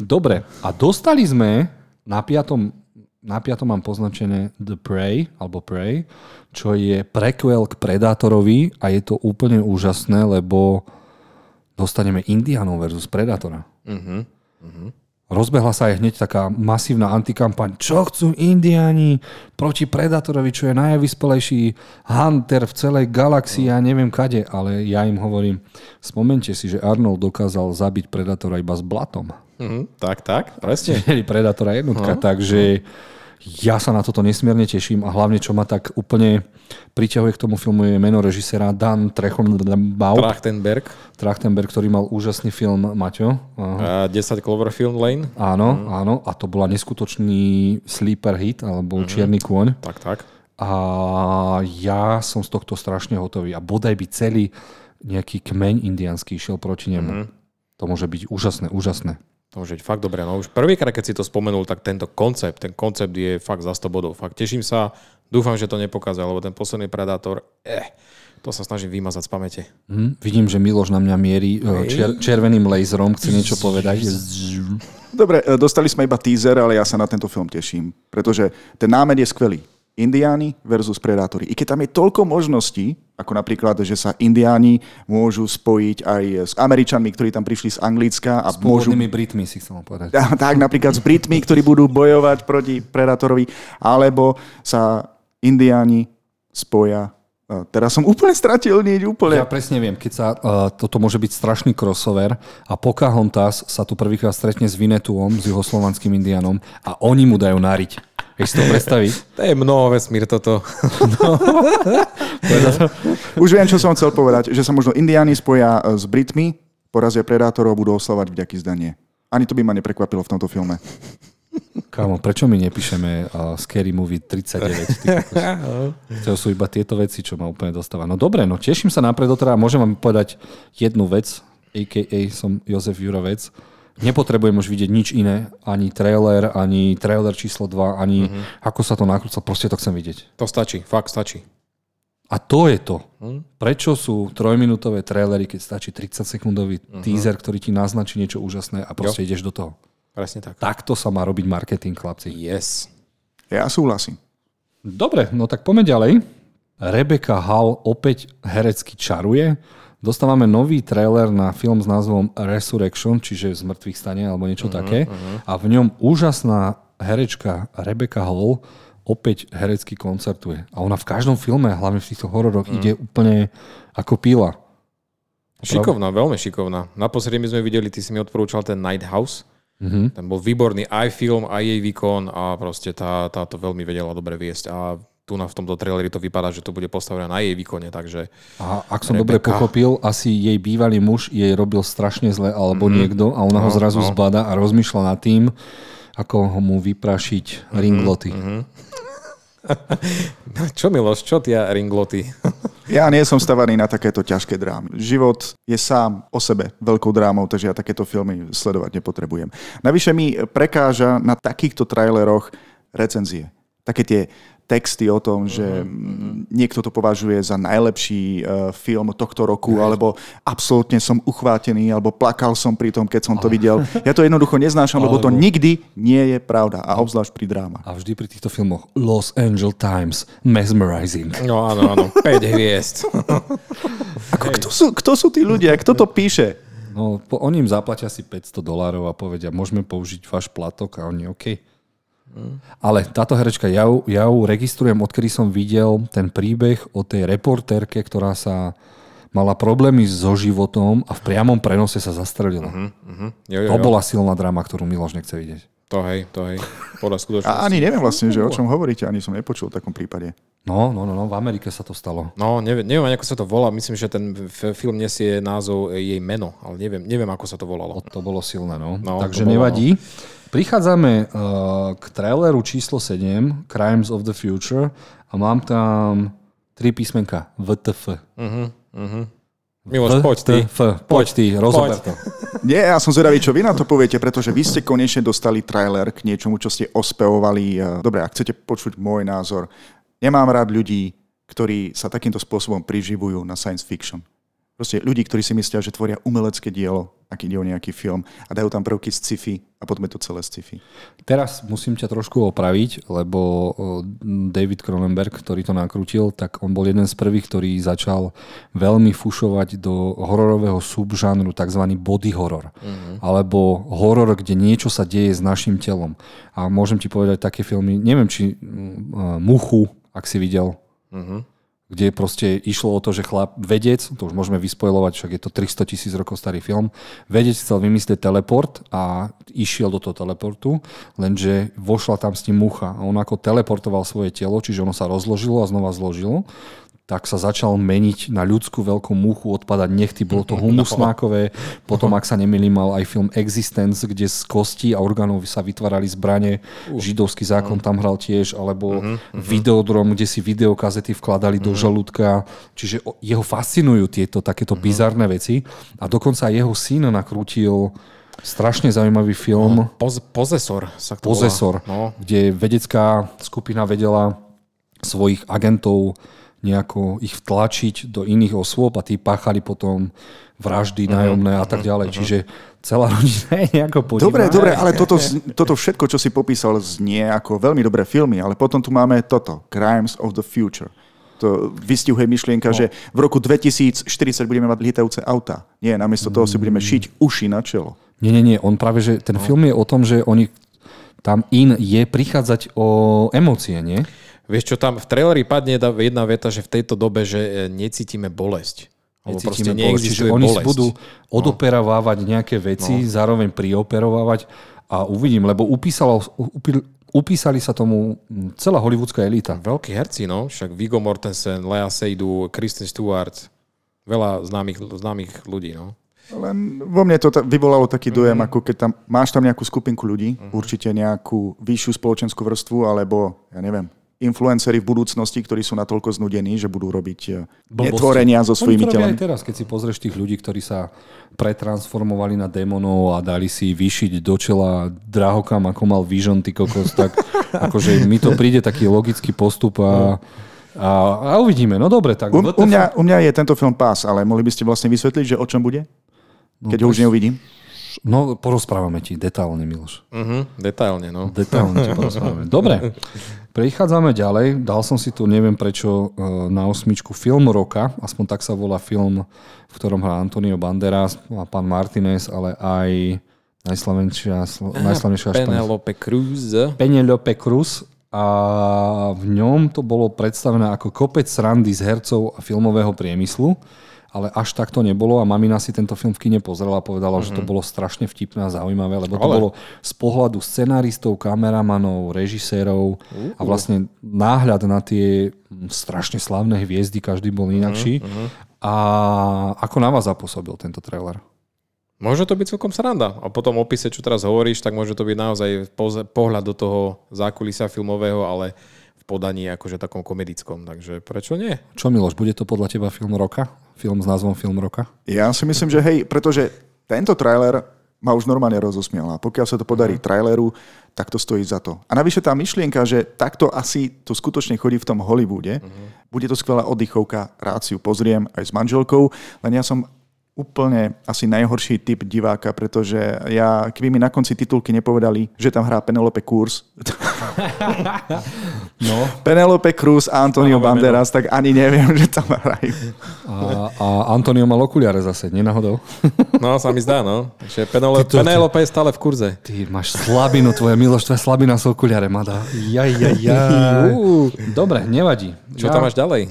Dobre, a dostali sme na piatom na piatom mám poznačené The Prey, alebo Prey, čo je prequel k Predátorovi a je to úplne úžasné, lebo dostaneme Indianov versus Predátora. Uh-huh. Uh-huh. Rozbehla sa aj hneď taká masívna antikampaň. Čo chcú Indiani proti Predátorovi, čo je najvyspelejší hunter v celej galaxii a ja neviem kade. Ale ja im hovorím, spomente si, že Arnold dokázal zabiť Predátora iba s blatom. Uh-huh. tak, tak, presne. Predátora jednotka, uh-huh. takže ja sa na toto nesmierne teším a hlavne, čo ma tak úplne priťahuje k tomu filmu je meno režisera Dan Trachtenberg. Trachtenberg, ktorý mal úžasný film, Maťo. Uh, 10 Cloverfield Lane. Áno, mm. áno. A to bola neskutočný sleeper hit, alebo mm. čierny kôň. Tak, tak. A ja som z tohto strašne hotový. A bodaj by celý nejaký kmeň indianský išiel proti nemu. Mm. To môže byť úžasné, úžasné. To môže byť fakt dobré. No už prvýkrát, keď si to spomenul, tak tento koncept, ten koncept je fakt za 100 bodov. Fakt teším sa, dúfam, že to nepokázal, lebo ten posledný Predátor, eh, to sa snažím vymazať z pamäte. Mm, vidím, že Miloš na mňa mierí eh, čier, červeným laserom, chce niečo povedať. Dobre, eh, dostali sme iba teaser, ale ja sa na tento film teším, pretože ten námed je skvelý. Indiáni versus predátori. I keď tam je toľko možností, ako napríklad, že sa Indiáni môžu spojiť aj s Američanmi, ktorí tam prišli z Anglicka. A s môžu... Britmi si chcem povedať. tak, napríklad s Britmi, ktorí budú bojovať proti predátorovi, alebo sa Indiáni spoja Teraz som úplne stratil niečo úplne. Ja presne viem, keď sa, uh, toto môže byť strašný crossover a Pocahontas sa tu prvýkrát stretne s Vinetuom, s juhoslovanským indianom a oni mu dajú nariť. Vieš si to predstaviť? To je mnoho vesmír toto. No. Už viem, čo som chcel povedať, že sa možno Indiáni spoja e, s Britmi, porazia predátorov a budú oslavať vďaky zdanie. Ani to by ma neprekvapilo v tomto filme. Kámo, prečo my nepíšeme uh, Scary Movie 39? to sú iba tieto veci, čo ma úplne dostáva. No dobre, no teším sa napredo, teda môžem vám povedať jednu vec, a.k.a. som Jozef Jurovec. Nepotrebujem už vidieť nič iné, ani trailer, ani trailer číslo 2, ani uh-huh. ako sa to nakrúca, proste to chcem vidieť. To stačí, fakt stačí. A to je to. Uh-huh. Prečo sú trojminútové trailery, keď stačí 30 sekundový uh-huh. teaser, ktorý ti naznačí niečo úžasné a proste jo. ideš do toho. Presne tak. Takto sa má robiť marketing, chlapci. Yes. Ja súhlasím. Dobre, no tak poďme ďalej. Rebecca Hall opäť herecky čaruje. Dostávame nový trailer na film s názvom Resurrection, čiže z mŕtvych stane alebo niečo uh-huh, také. Uh-huh. A v ňom úžasná herečka Rebecca Hall opäť herecky koncertuje. A ona v každom filme, hlavne v týchto hororoch, uh-huh. ide úplne ako píla. Šikovná, veľmi šikovná. Naposledy my sme videli, ty si mi odporúčal ten Night House. Uh-huh. Ten bol výborný aj film, aj jej výkon a proste tá, tá to veľmi vedela dobre viesť. A tu na v tomto traileri to vypadá, že to bude postavené na jej výkone, takže... A ak som Rebecca... dobre pochopil, asi jej bývalý muž jej robil strašne zle, alebo mm-hmm. niekto, a ona ho zrazu no. zbada a rozmýšľa nad tým, ako ho mu vyprašiť mm-hmm. ringloty. Mm-hmm. čo Miloš, čo tie ringloty? ja nie som stavaný na takéto ťažké drámy. Život je sám o sebe veľkou drámou, takže ja takéto filmy sledovať nepotrebujem. Navyše mi prekáža na takýchto traileroch recenzie. Také tie texty o tom, že uh-huh. niekto to považuje za najlepší uh, film tohto roku, uh-huh. alebo absolútne som uchvátený, alebo plakal som pri tom, keď som to videl. Ja to jednoducho neznášam, lebo to nikdy nie je pravda, a obzvlášť pri dráma. A vždy pri týchto filmoch Los Angeles Times, mesmerizing. No áno, áno, 5 hviezd. Ako, kto, sú, kto sú tí ľudia? Kto to píše? No, po, oni im zaplatia si 500 dolárov a povedia, môžeme použiť váš platok a oni, OK. Ale táto herečka, ja ju, ja ju registrujem, odkedy som videl ten príbeh o tej reportérke, ktorá sa mala problémy so životom a v priamom prenose sa zastrelila. Uh-huh, uh-huh. Jo, jo, jo. To bola silná drama, ktorú Miloš nechce vidieť. To hej, to hej. Podľa skutočnosti. A ani neviem vlastne, že o čom hovoríte, ani som nepočul v takom prípade. No, no, no, no, v Amerike sa to stalo. No, neviem, neviem, ako sa to volá. Myslím, že ten film nesie názov jej meno, ale neviem, neviem ako sa to volalo. O, to bolo silné, no. no Takže nevadí. Bolo, Prichádzame uh, k traileru číslo 7, Crimes of the Future, a mám tam Tri písmenka. VTF. Miloš, poď ty. Poď ty, rozober to. Nie, ja som zvedavý, čo vy na to poviete, pretože vy ste konečne dostali trailer k niečomu, čo ste ospevovali. Dobre, ak chcete počuť môj názor, nemám rád ľudí, ktorí sa takýmto spôsobom priživujú na science fiction. Proste ľudí, ktorí si myslia, že tvoria umelecké dielo, ak ide o nejaký film a dajú tam prvky z sci-fi a potom je to celé sci-fi. Teraz musím ťa trošku opraviť, lebo David Cronenberg, ktorý to nakrútil, tak on bol jeden z prvých, ktorý začal veľmi fušovať do hororového subžánru, tzv. body horror. Uh-huh. Alebo horor, kde niečo sa deje s našim telom. A môžem ti povedať také filmy, neviem, či uh, Muchu, ak si videl, uh-huh kde proste išlo o to, že chlap, vedec, to už môžeme vyspojovať, však je to 300 tisíc rokov starý film, vedec chcel vymyslieť teleport a išiel do toho teleportu, lenže vošla tam s ním mucha. A on ako teleportoval svoje telo, čiže ono sa rozložilo a znova zložilo tak sa začal meniť na ľudskú veľkú muchu, odpadať nechty, bolo to humusnákové. Potom, ak sa nemýlim, mal aj film Existence, kde z kostí a orgánov sa vytvárali zbranie. Židovský zákon tam hral tiež, alebo Videodrom, kde si videokazety vkladali do žalúdka. Čiže jeho fascinujú tieto takéto bizarné veci. A dokonca aj jeho syn nakrútil strašne zaujímavý film. No, poz, pozesor sa to Pozesor, no. kde vedecká skupina vedela svojich agentov nejako ich vtlačiť do iných osôb a tí páchali potom vraždy uh-huh. nájomné a tak ďalej. Uh-huh. Čiže celá rodina je nejako podivná. Dobre, dobre, ale toto, toto všetko, čo si popísal, znie ako veľmi dobré filmy, ale potom tu máme toto, Crimes of the Future. To vystihuje myšlienka, no. že v roku 2040 budeme mať lietajúce auta. Nie, namiesto toho si budeme šiť uši na čelo. Nie, nie, nie. On práve, že ten no. film je o tom, že oni tam in je prichádzať o emócie, nie? Vieš čo, tam v traileri padne jedna veta, že v tejto dobe, že e, necítime bolesť. Necítime bolesť, čiže oni bolesť. budú no. odoperovávať nejaké veci, no. zároveň prioperovávať a uvidím, lebo upísalo, upí, upísali sa tomu celá hollywoodská elita. Veľkí herci, no. Však Viggo Mortensen, Lea Seydoux, Kristen Stewart, veľa známych, známych ľudí, no. Len vo mne to vyvolalo taký dojem, mm-hmm. ako keď tam máš tam nejakú skupinku ľudí, mm-hmm. určite nejakú vyššiu spoločenskú vrstvu, alebo ja neviem, influenceri v budúcnosti, ktorí sú natoľko znudení, že budú robiť eh, netvorenia so svojimi telami. aj teraz, keď si pozrieš tých ľudí, ktorí sa pretransformovali na démonov a dali si vyšiť do čela drahokam, ako mal Vision, ty kokos, tak akože mi to príde taký logický postup a, a, a uvidíme. No dobre, tak... U, u, mňa, u mňa je tento film pás, ale mohli by ste vlastne vysvetliť, že o čom bude? No keď no, ho už neuvidím? No, porozprávame ti detálne, Miloš. Uh-huh, detailne, no. Detálne ti porozprávame. Dobre, Prechádzame ďalej. Dal som si tu, neviem prečo, e, na osmičku film roka. Aspoň tak sa volá film, v ktorom hrá Antonio Banderas a pán Martinez, ale aj najslavnejšia, najslavnejšia Penelope Cruz. Penelope Cruz. A v ňom to bolo predstavené ako kopec srandy z hercov a filmového priemyslu ale až tak to nebolo a mamina si tento film v kine pozrela a povedala, mm-hmm. že to mhm. bolo strašne vtipné a zaujímavé, lebo to ale... bolo z pohľadu scenáristov, kameramanov, režisérov uh-huh. a vlastne náhľad na tie strašne slavné hviezdy, každý bol inakší. Uh-huh. A ako na vás zapôsobil tento trailer? Môže to byť celkom sranda. A potom opise, čo teraz hovoríš, tak môže to byť naozaj pohľad do toho zákulisia filmového, ale podaní akože takom komedickom, takže prečo nie? Čo Miloš, bude to podľa teba film roka? Film s názvom Film roka? Ja si myslím, že hej, pretože tento trailer ma už normálne rozosmial a pokiaľ sa to podarí uh-huh. traileru, tak to stojí za to. A navyše tá myšlienka, že takto asi to skutočne chodí v tom Hollywoode, uh-huh. bude to skvelá oddychovka, rád si ju pozriem aj s manželkou, len ja som úplne asi najhorší typ diváka, pretože ja, keby mi na konci titulky nepovedali, že tam hrá Penelope Cruz, no. Penelope Cruz a Antonio no, Banderas, tak ani neviem, že tam hrajú. A, a Antonio mal okuliare zase, nenahodou? no, sa mi zdá, no. Že Penelope, to, Penelope je stále v kurze. Ty máš slabinu, tvoja milosť, tvoja slabina sú okuliare, Mada. Jaj, jaj, jaj. Dobre, nevadí. Čo ja, tam máš ďalej?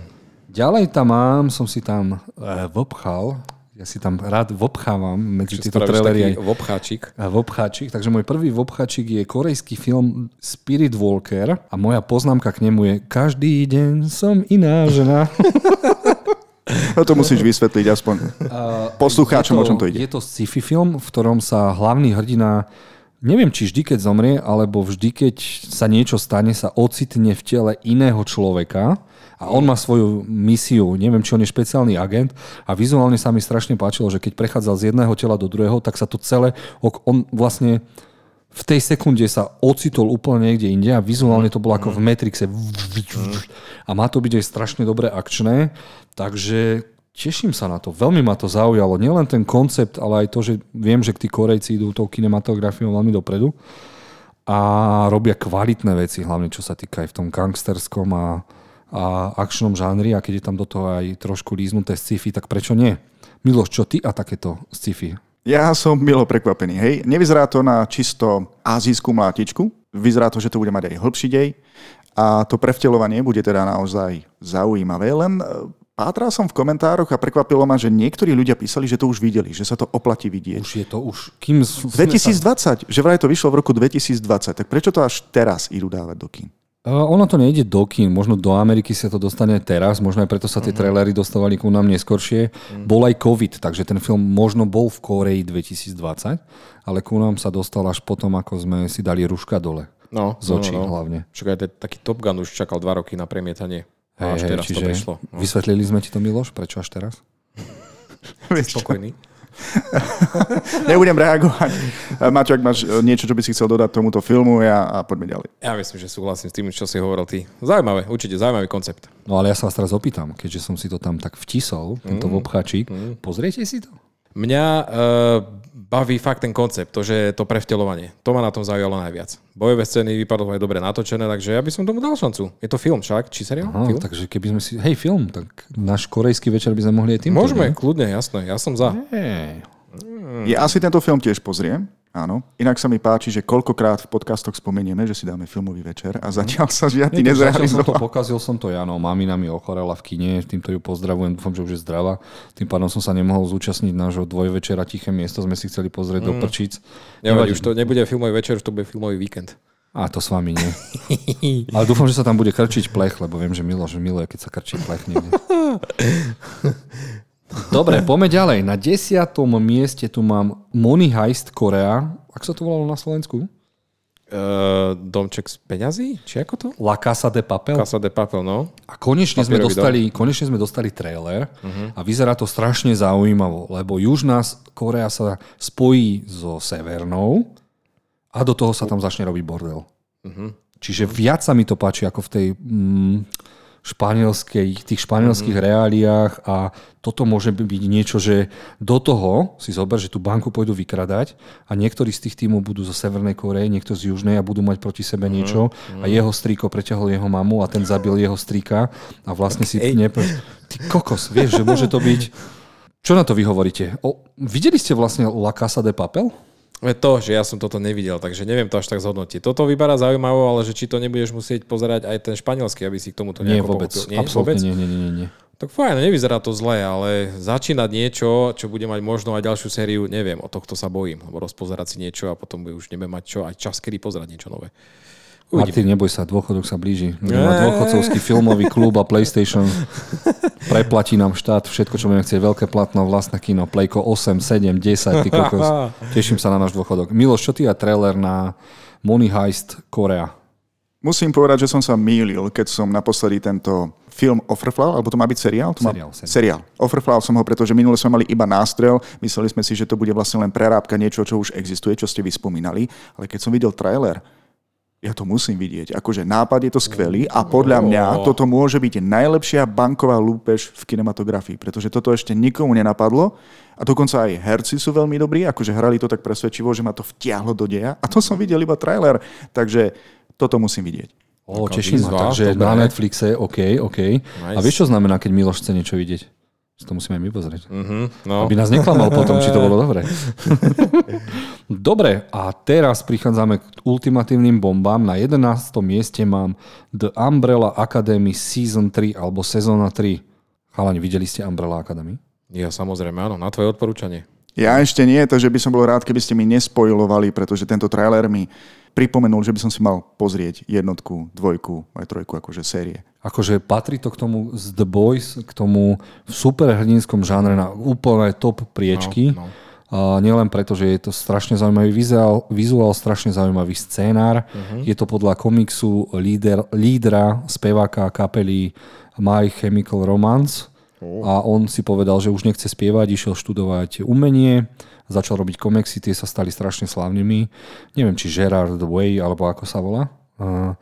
Ďalej tam mám, som si tam uh, vopchal ja si tam rád vopchávam medzi Čo tieto trailery. Vopcháčik. A vopcháčik. Takže môj prvý vopcháčik je korejský film Spirit Walker a moja poznámka k nemu je každý deň som iná žena. No to musíš vysvetliť aspoň poslucháčom, o čom to ide. Je to sci-fi film, v ktorom sa hlavný hrdina neviem, či vždy, keď zomrie, alebo vždy, keď sa niečo stane, sa ocitne v tele iného človeka a on má svoju misiu, neviem, či on je špeciálny agent a vizuálne sa mi strašne páčilo, že keď prechádzal z jedného tela do druhého, tak sa to celé, on vlastne v tej sekunde sa ocitol úplne niekde inde a vizuálne to bolo ako v Matrixe. A má to byť aj strašne dobre akčné, takže teším sa na to. Veľmi ma to zaujalo. Nielen ten koncept, ale aj to, že viem, že tí Korejci idú tou kinematografiou veľmi dopredu a robia kvalitné veci, hlavne čo sa týka aj v tom gangsterskom a, a akčnom žánri a keď je tam do toho aj trošku líznuté sci-fi, tak prečo nie? Miloš, čo ty a takéto sci-fi? Ja som milo prekvapený. Hej, nevyzerá to na čisto azijskú mlátičku. Vyzerá to, že to bude mať aj hĺbší dej. A to prevtelovanie bude teda naozaj zaujímavé. Len e, pátral som v komentároch a prekvapilo ma, že niektorí ľudia písali, že to už videli, že sa to oplatí vidieť. Už je to už... Kým 2020, sa... že vraj to vyšlo v roku 2020, tak prečo to až teraz idú dávať do kín? Ono to nejde do kín, možno do Ameriky sa to dostane teraz, možno aj preto sa tie mhm. trailery dostávali ku nám neskôršie. Uh-huh. Bol aj COVID, takže ten film možno bol v Koreji 2020, ale ku nám sa dostal až potom, ako sme si dali ruška dole. No, z očí no, no. no. hlavne. Však aj taký Top Gun už čakal dva roky na premietanie. A až hey, teraz čiže to prišlo. No. Vysvetlili sme ti to, Miloš, prečo až teraz? Spokojný. Nebudem reagovať. Maťo, ak máš e, niečo, čo by si chcel dodať tomuto filmu ja, a poďme ďalej. Ja myslím, že súhlasím s tým, čo si hovoril ty. Zaujímavé, určite zaujímavý koncept. No ale ja sa vás teraz opýtam, keďže som si to tam tak vtisol, tento mm. obcháčik, mm. pozriete si to? Mňa uh, baví fakt ten koncept, to, že to prevtelovanie. To ma na tom zaujalo najviac. Bojové scény vypadlo aj dobre natočené, takže ja by som tomu dal šancu. Je to film však, či seriál? Aha, film? takže keby sme si... Hej, film, tak náš korejský večer by sme mohli aj tým. Môžeme, kľudne, jasné, ja som za. Hey. Ja si tento film tiež pozriem. Áno. Inak sa mi páči, že koľkokrát v podcastoch spomenieme, že si dáme filmový večer a zatiaľ sa žiadny nezrealizoval. Som to, pokazil som to ja, no. Mamina mi ochorela v kine, týmto ju pozdravujem, dúfam, že už je zdravá. Tým pádom som sa nemohol zúčastniť nášho dvojvečera Tiché miesto, sme si chceli pozrieť mm. do prčíc. Nevadí, už to nebude filmový večer, už to bude filmový víkend. A to s vami nie. Ale dúfam, že sa tam bude krčiť plech, lebo viem, že Milo, že miluje, keď sa krčí plech niekde. Dobre, poďme ďalej. Na desiatom mieste tu mám Money Heist Korea. Ak sa to volalo na Slovensku? Uh, domček z peňazí? Či ako to? La Casa de Papel. Casa de Papel, no. A konečne sme, dostali, konečne sme dostali trailer uh-huh. a vyzerá to strašne zaujímavo, lebo Južná Korea sa spojí so Severnou a do toho sa tam začne robiť bordel. Uh-huh. Čiže viac sa mi to páči ako v tej... Mm, španielskej, tých španielských mm-hmm. reáliách a toto môže byť niečo, že do toho si zober, že tú banku pôjdu vykradať a niektorí z tých tímov budú zo Severnej Koreje, niekto z Južnej a budú mať proti sebe mm-hmm. niečo a jeho strýko preťahol jeho mamu a ten zabil jeho strýka a vlastne si... Nepr... Ty kokos, vieš, že môže to byť... Čo na to vy hovoríte? O, videli ste vlastne La Casa de Papel? To, že ja som toto nevidel, takže neviem to až tak zhodnotiť. Toto vyberá zaujímavo, ale že či to nebudeš musieť pozerať aj ten španielský, aby si k tomuto nejako Nie, vôbec. Pochopil. Nie, Absolutne vôbec? nie, nie, nie, nie. Tak fajn, nevyzerá to zle, ale začínať niečo, čo bude mať možno aj ďalšiu sériu, neviem, o tohto sa bojím, lebo rozpozerať si niečo a potom už nebudem mať čo, aj čas, kedy pozerať niečo nové. Uvidíme. Martin, neboj sa, dôchodok sa blíži. Budeme mať dôchodcovský filmový klub a PlayStation. Preplatí nám štát všetko, čo budeme chcieť. Veľké platno, vlastné kino, Playko 8, 7, 10, ty kokos. Teším sa na náš dôchodok. Miloš, čo ty a trailer na Money Heist Korea? Musím povedať, že som sa mýlil, keď som naposledy tento film Offerflow, alebo to má byť seriál? To má... Seriál, seriál. seriál. Offerflow som ho, pretože minule sme mali iba nástrel, mysleli sme si, že to bude vlastne len prerábka niečo, čo už existuje, čo ste vyspomínali, ale keď som videl trailer, ja to musím vidieť. Akože nápad je to skvelý a podľa mňa toto môže byť najlepšia banková lúpež v kinematografii, pretože toto ešte nikomu nenapadlo a dokonca aj herci sú veľmi dobrí, akože hrali to tak presvedčivo, že ma to vtiahlo do deja a to som videl iba trailer, takže toto musím vidieť. O, teším sa, takže na Netflixe, OK, OK. Nice. A vieš, čo znamená, keď Miloš chce niečo vidieť? To musíme aj my pozrieť. Uh-huh, no. Aby nás neklamal potom, či to bolo dobre. dobre, a teraz prichádzame k ultimatívnym bombám. Na 11. mieste mám The Umbrella Academy Season 3 alebo Sezóna 3. Chalani, videli ste Umbrella Academy? Ja samozrejme, áno, na tvoje odporúčanie. Ja ešte nie, takže by som bol rád, keby ste mi nespojovali, pretože tento trailer mi pripomenul, že by som si mal pozrieť jednotku, dvojku, aj trojku, akože série. Akože patrí to k tomu z The Boys, k tomu superhrdinskom žánre na úplne top priečky. No, no. Uh, nielen preto, že je to strašne zaujímavý vizuál, vizuál strašne zaujímavý scénár. Uh-huh. Je to podľa komiksu líder, lídra, speváka kapely My Chemical Romance. Uh. A on si povedal, že už nechce spievať, išiel študovať umenie, začal robiť komiksy, tie sa stali strašne slavnými. Neviem, či Gerard Way, alebo ako sa volá. Uh,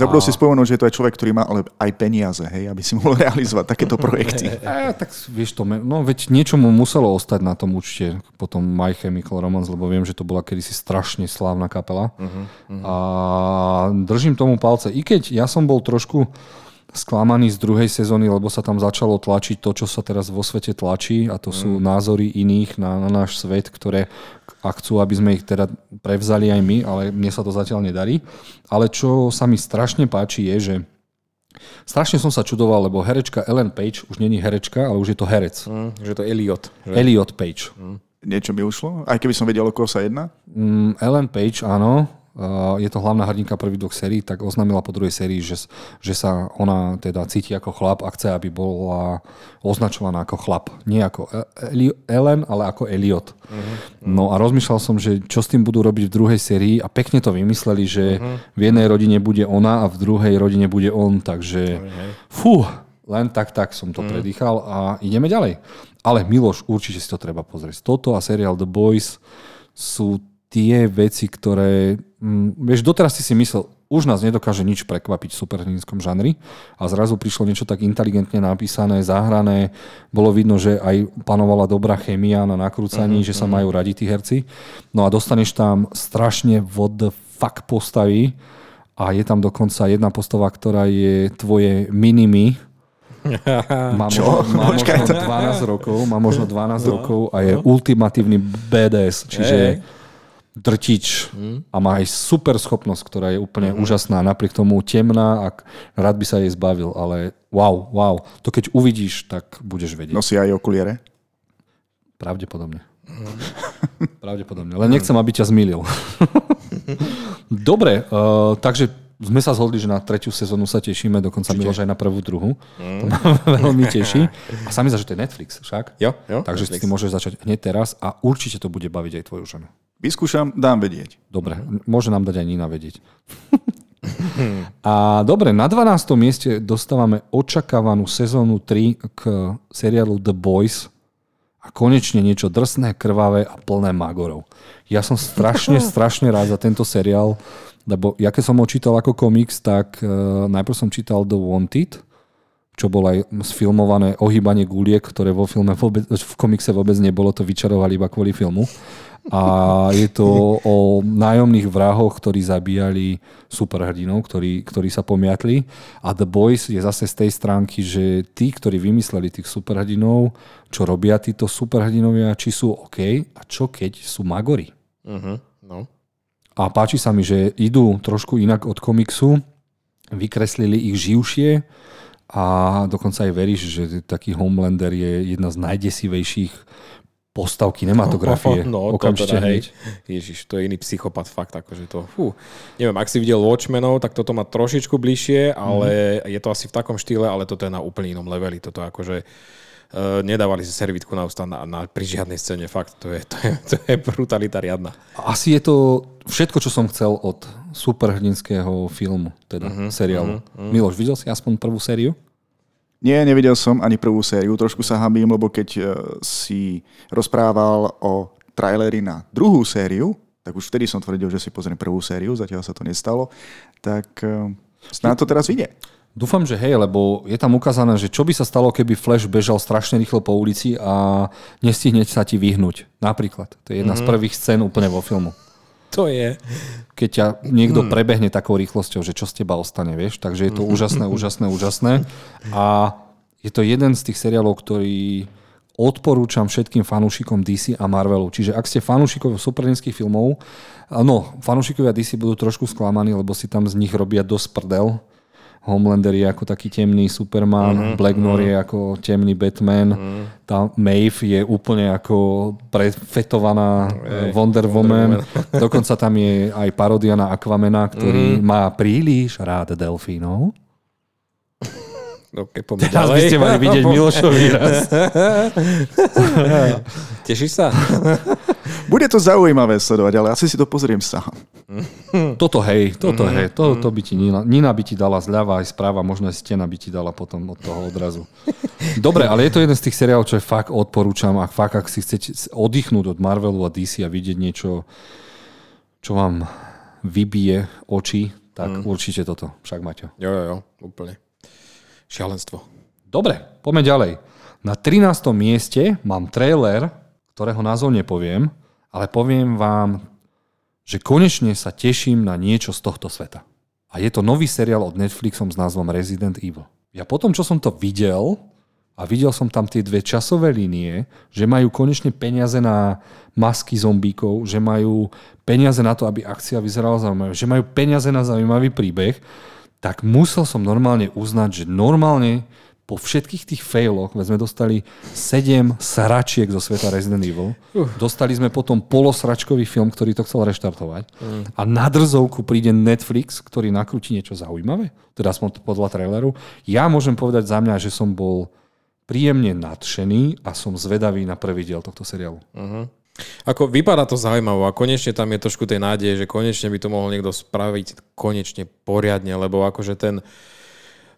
Zabudol a... si spomenúť, že to je človek, ktorý má ale aj peniaze, hej, aby si mohol realizovať takéto projekty. A, tak vieš to, no veď niečo mu muselo ostať na tom účte, potom My Chemical Romance, lebo viem, že to bola kedysi strašne slávna kapela. Uh-huh, uh-huh. A držím tomu palce, i keď ja som bol trošku sklamaný z druhej sezóny, lebo sa tam začalo tlačiť to, čo sa teraz vo svete tlačí a to sú mm. názory iných na, na náš svet, ktoré a chcú, aby sme ich teda prevzali aj my, ale mne sa to zatiaľ nedarí. Ale čo sa mi strašne páči je, že strašne som sa čudoval, lebo herečka Ellen Page už není herečka, ale už je to herec. Mm, že to Elliot. Že? Elliot Page. Mm. Niečo mi ušlo? Aj keby som vedel, o koho sa jedná? Mm, Ellen Page, áno je to hlavná hrdinka prvých dvoch sérií, tak oznámila po druhej sérii, že, že sa ona teda cíti ako chlap a chce, aby bola označovaná ako chlap. Nie ako e- Ellen, ale ako Elliot. Uh-huh. No a rozmýšľal som, že čo s tým budú robiť v druhej sérii a pekne to vymysleli, že uh-huh. v jednej rodine bude ona a v druhej rodine bude on, takže fú, len tak, tak som to uh-huh. predýchal a ideme ďalej. Ale Miloš, určite si to treba pozrieť. Toto a seriál The Boys sú tie veci, ktoré... Mm, vieš, doteraz si si myslel, už nás nedokáže nič prekvapiť v superhrdinskom žanri a zrazu prišlo niečo tak inteligentne napísané, zahrané. Bolo vidno, že aj panovala dobrá chemia na nakrúcaní, uh-huh, že sa uh-huh. majú radi tí herci. No a dostaneš tam strašne what the fuck postavy a je tam dokonca jedna postava, ktorá je tvoje minimi, má, Čo? Možno, má možno 12 rokov, má možno 12 no, rokov a je no. ultimatívny BDS, čiže hey drtič mm. a má aj super schopnosť, ktorá je úplne mm. úžasná, napriek tomu temná a rád by sa jej zbavil, ale wow, wow. To keď uvidíš, tak budeš vedieť. Nosí aj okuliere? Pravdepodobne. Mm. Pravdepodobne. Len nechcem, aby ťa zmýlil. Dobre, uh, takže sme sa zhodli, že na tretiu sezónu sa tešíme, dokonca Miloš aj na prvú, druhú. Mm. To ma veľmi teší. A sami za, že to je Netflix však. Jo, jo, Takže Netflix. si môžeš začať hneď teraz a určite to bude baviť aj tvoju ženu. Vyskúšam, dám vedieť. Dobre, môže nám dať aj Nina vedieť. a dobre, na 12. mieste dostávame očakávanú sezónu 3 k seriálu The Boys a konečne niečo drsné, krvavé a plné magorov. Ja som strašne, strašne rád za tento seriál, lebo ja keď som ho čítal ako komiks, tak uh, najprv som čítal The Wanted, čo bolo aj sfilmované ohýbanie guliek, ktoré vo filme vôbec, v komikse vôbec nebolo, to vyčarovali iba kvôli filmu. A je to o nájomných vrahoch, ktorí zabíjali superhrdinov, ktorí, ktorí sa pomiatli. A The Boys je zase z tej stránky, že tí, ktorí vymysleli tých superhrdinov, čo robia títo superhrdinovia, či sú OK a čo keď sú magory. Uh-huh. No. A páči sa mi, že idú trošku inak od komiksu, vykreslili ich živšie, a dokonca aj veríš, že taký Homelander je jedna z najdesivejších postav kinematografie. No, okamžite teda, hej. Ježiš, to je iný psychopat fakt, akože to, fú. Neviem, ak si videl Watchmenov, tak toto má trošičku bližšie, ale mm. je to asi v takom štýle, ale toto je na úplne inom leveli. Toto akože uh, nedávali si servitku na ústa na, na, pri žiadnej scéne, fakt, to je, to je, to je brutalita riadna. Asi je to všetko, čo som chcel od superhrdinského filmu, teda uh-huh, seriálu. Uh-huh, uh-huh. Miloš, videl si aspoň prvú sériu? Nie, nevidel som ani prvú sériu. Trošku sa hambím, lebo keď uh, si rozprával o traileri na druhú sériu, tak už vtedy som tvrdil, že si pozriem prvú sériu, zatiaľ sa to nestalo, tak uh, snáď to teraz vidie. Dúfam, že hej, lebo je tam ukázané, že čo by sa stalo, keby Flash bežal strašne rýchlo po ulici a nestihne sa ti vyhnúť. Napríklad. To je jedna mm-hmm. z mhm. prvých scén úplne vo filmu. To je. Keď ťa niekto hmm. prebehne takou rýchlosťou, že čo z teba ostane, vieš. Takže je to mhm. úžasné, úžasné, úžasné. A je to jeden z tých seriálov, ktorý odporúčam všetkým fanúšikom DC a Marvelu. Čiže ak ste fanúšikovia superhrdinských filmov, no, fanúšikovia DC budú trošku sklamaní, lebo si tam z nich robia dosť prdel Homelander je ako taký temný Superman, uh-huh, Black. Noir je ako temný Batman, uh-huh. tá Maeve je úplne ako prefetovaná hey, Wonder, Woman. Woman. Dokonca tam je aj parodia na Aquamena, ktorý uh-huh. má príliš rád delfínov. Okay, poďme Teraz by ďalej. ste mali vidieť Milošový raz. Tešíš sa? Bude to zaujímavé sledovať, ale asi si to pozriem sám. Toto hej, toto hej, to, to by ti Nina, Nina by ti dala zľava aj správa, možno aj stena by ti dala potom od toho odrazu. Dobre, ale je to jeden z tých seriálov, čo je fakt odporúčam a fakt, ak si chcete oddychnúť od Marvelu a DC a vidieť niečo, čo vám vybije oči, tak určite toto. Však Maťo. Jo, jo, jo, úplne. Šialenstvo. Dobre, poďme ďalej. Na 13. mieste mám trailer, ktorého názov nepoviem, ale poviem vám, že konečne sa teším na niečo z tohto sveta. A je to nový seriál od Netflixom s názvom Resident Evil. Ja potom, čo som to videl, a videl som tam tie dve časové línie, že majú konečne peniaze na masky zombíkov, že majú peniaze na to, aby akcia vyzerala zaujímavé, že majú peniaze na zaujímavý príbeh, tak musel som normálne uznať, že normálne po všetkých tých failoch, sme dostali 7 sračiek zo sveta Resident Evil, uh. dostali sme potom polosračkový film, ktorý to chcel reštartovať uh. a na drzovku príde Netflix, ktorý nakrúti niečo zaujímavé, teda aspoň podľa traileru. Ja môžem povedať za mňa, že som bol príjemne nadšený a som zvedavý na prvý diel tohto seriálu. Uh-huh. Ako vypadá to zaujímavo a konečne tam je trošku tej nádeje, že konečne by to mohol niekto spraviť konečne poriadne, lebo akože ten uh,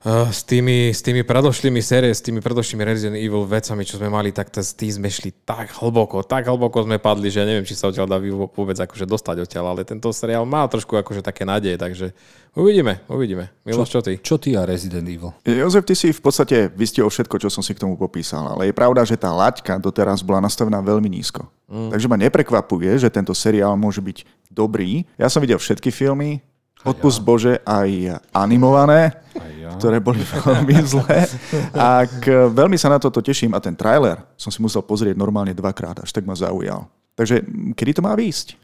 s, tými, s tými predošlými série, s tými predošlými Resident Evil vecami, čo sme mali, tak s tým sme šli tak hlboko, tak hlboko sme padli, že ja neviem, či sa odtiaľ dá vôbec akože dostať odtiaľ, ale tento seriál má trošku akože také nádeje, takže uvidíme, uvidíme. Miloš, čo ty? Čo ty a Resident Evil? Jozef, ty si v podstate vystihol všetko, čo som si k tomu popísal, ale je pravda, že tá laťka doteraz bola nastavená veľmi nízko. Mm. Takže ma neprekvapuje, že tento seriál môže byť dobrý. Ja som videl všetky filmy, Odpust ja. Bože aj animované, aj ja. ktoré boli veľmi zlé. A k, veľmi sa na toto teším a ten trailer som si musel pozrieť normálne dvakrát, až tak ma zaujal. Takže kedy to má výjsť?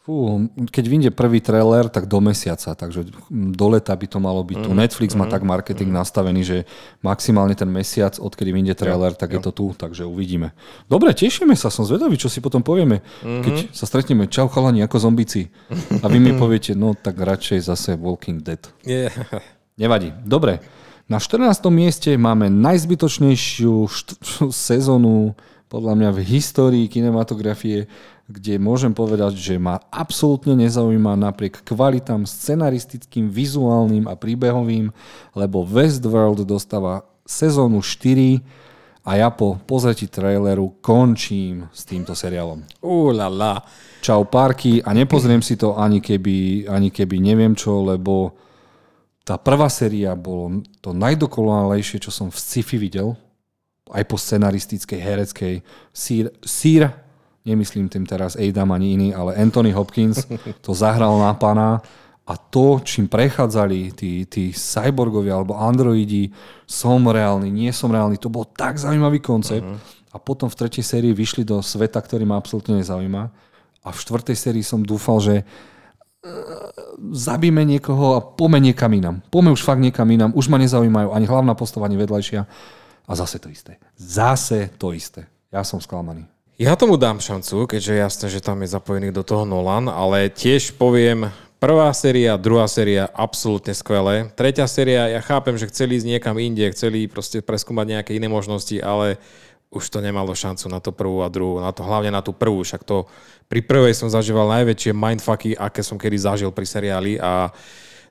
Fú, keď vyjde prvý trailer, tak do mesiaca, takže do leta by to malo byť tu. Mm, Netflix mm, má tak marketing mm. nastavený, že maximálne ten mesiac, odkedy vyjde trailer, tak jo. je to tu, takže uvidíme. Dobre, tešíme sa, som zvedavý, čo si potom povieme, mm-hmm. keď sa stretneme. Čau chalani, ako zombici. A vy mi poviete, no tak radšej zase Walking Dead. Yeah. Nevadí. Dobre, na 14. mieste máme najzbytočnejšiu št- sezónu podľa mňa v histórii kinematografie kde môžem povedať, že ma absolútne nezaujíma napriek kvalitám scenaristickým, vizuálnym a príbehovým, lebo Westworld dostáva sezónu 4 a ja po pozretí traileru končím s týmto seriálom. Ulala. Čau parky a nepozriem si to ani keby, ani keby neviem čo, lebo tá prvá séria bolo to najdokonalejšie, čo som v sci-fi videl, aj po scenaristickej, hereckej. Sir, Sir nemyslím tým teraz Adam ani iný, ale Anthony Hopkins to zahral na pana a to, čím prechádzali tí, tí cyborgovia alebo androidi, som reálny, nie som reálny, to bol tak zaujímavý koncept. Uh-huh. A potom v tretej sérii vyšli do sveta, ktorý ma absolútne nezaujíma. A v štvrtej sérii som dúfal, že e, zabíme niekoho a pome niekam inám. Pome už fakt niekam inám. Už ma nezaujímajú ani hlavná postava, ani vedľajšia. A zase to isté. Zase to isté. Ja som sklamaný. Ja tomu dám šancu, keďže jasné, že tam je zapojený do toho Nolan, ale tiež poviem, prvá séria, druhá séria absolútne skvelé. Tretia séria, ja chápem, že chceli ísť niekam inde, chceli proste preskúmať nejaké iné možnosti, ale už to nemalo šancu na to prvú a druhú, na to, hlavne na tú prvú, však to pri prvej som zažíval najväčšie mindfucky, aké som kedy zažil pri seriáli a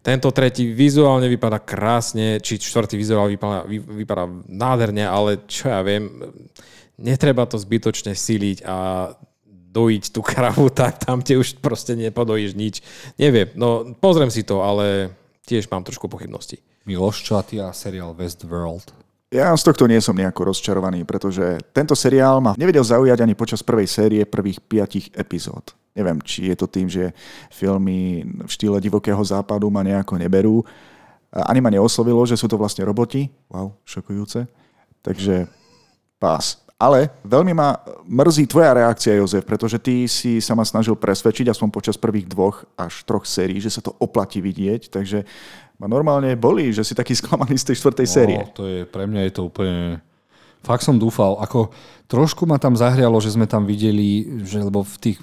tento tretí vizuálne vypadá krásne, či čtvrtý vizuál vypadá, vypadá nádherne, ale čo ja viem, netreba to zbytočne siliť a dojiť tú kravu, tak tam ti už proste nepodojíš nič. Neviem, no pozriem si to, ale tiež mám trošku pochybnosti. Miloš, čo a ty a seriál Westworld? Ja z tohto nie som nejako rozčarovaný, pretože tento seriál ma nevedel zaujať ani počas prvej série prvých piatich epizód. Neviem, či je to tým, že filmy v štýle divokého západu ma nejako neberú. Ani ma neoslovilo, že sú to vlastne roboti. Wow, šokujúce. Takže pás. Ale veľmi ma mrzí tvoja reakcia, Jozef, pretože ty si sa ma snažil presvedčiť, aspoň počas prvých dvoch až troch sérií, že sa to oplatí vidieť, takže ma normálne boli, že si taký sklamaný z tej štvrtej no, série. To je, pre mňa je to úplne... Fakt som dúfal, ako trošku ma tam zahrialo, že sme tam videli, že lebo v tých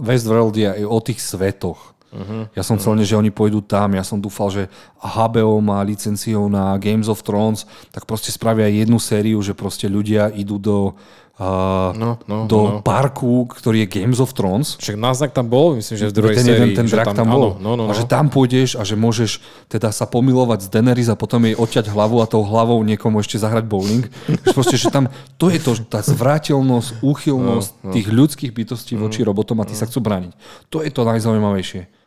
Westworld je o tých svetoch. Uh-huh. Ja som chcel, že oni pôjdu tam, ja som dúfal, že HBO má licenciu na Games of Thrones, tak proste spravia jednu sériu, že proste ľudia idú do uh, no, no, do no. parku, ktorý je Games of Thrones. Však náznak tam bol, myslím, že v druhej ten sérii. Jeden, ten drak tam, tam bol. Áno, no, no, no. A že tam pôjdeš a že môžeš teda sa pomilovať s Daenerys a potom jej odťať hlavu a tou hlavou niekomu ešte zahrať bowling. proste, že tam, to je to, tá zvráteľnosť, úchylnosť no, no. tých ľudských bytostí voči robotom a tí sa chcú brániť. To je to najzaujímavejšie.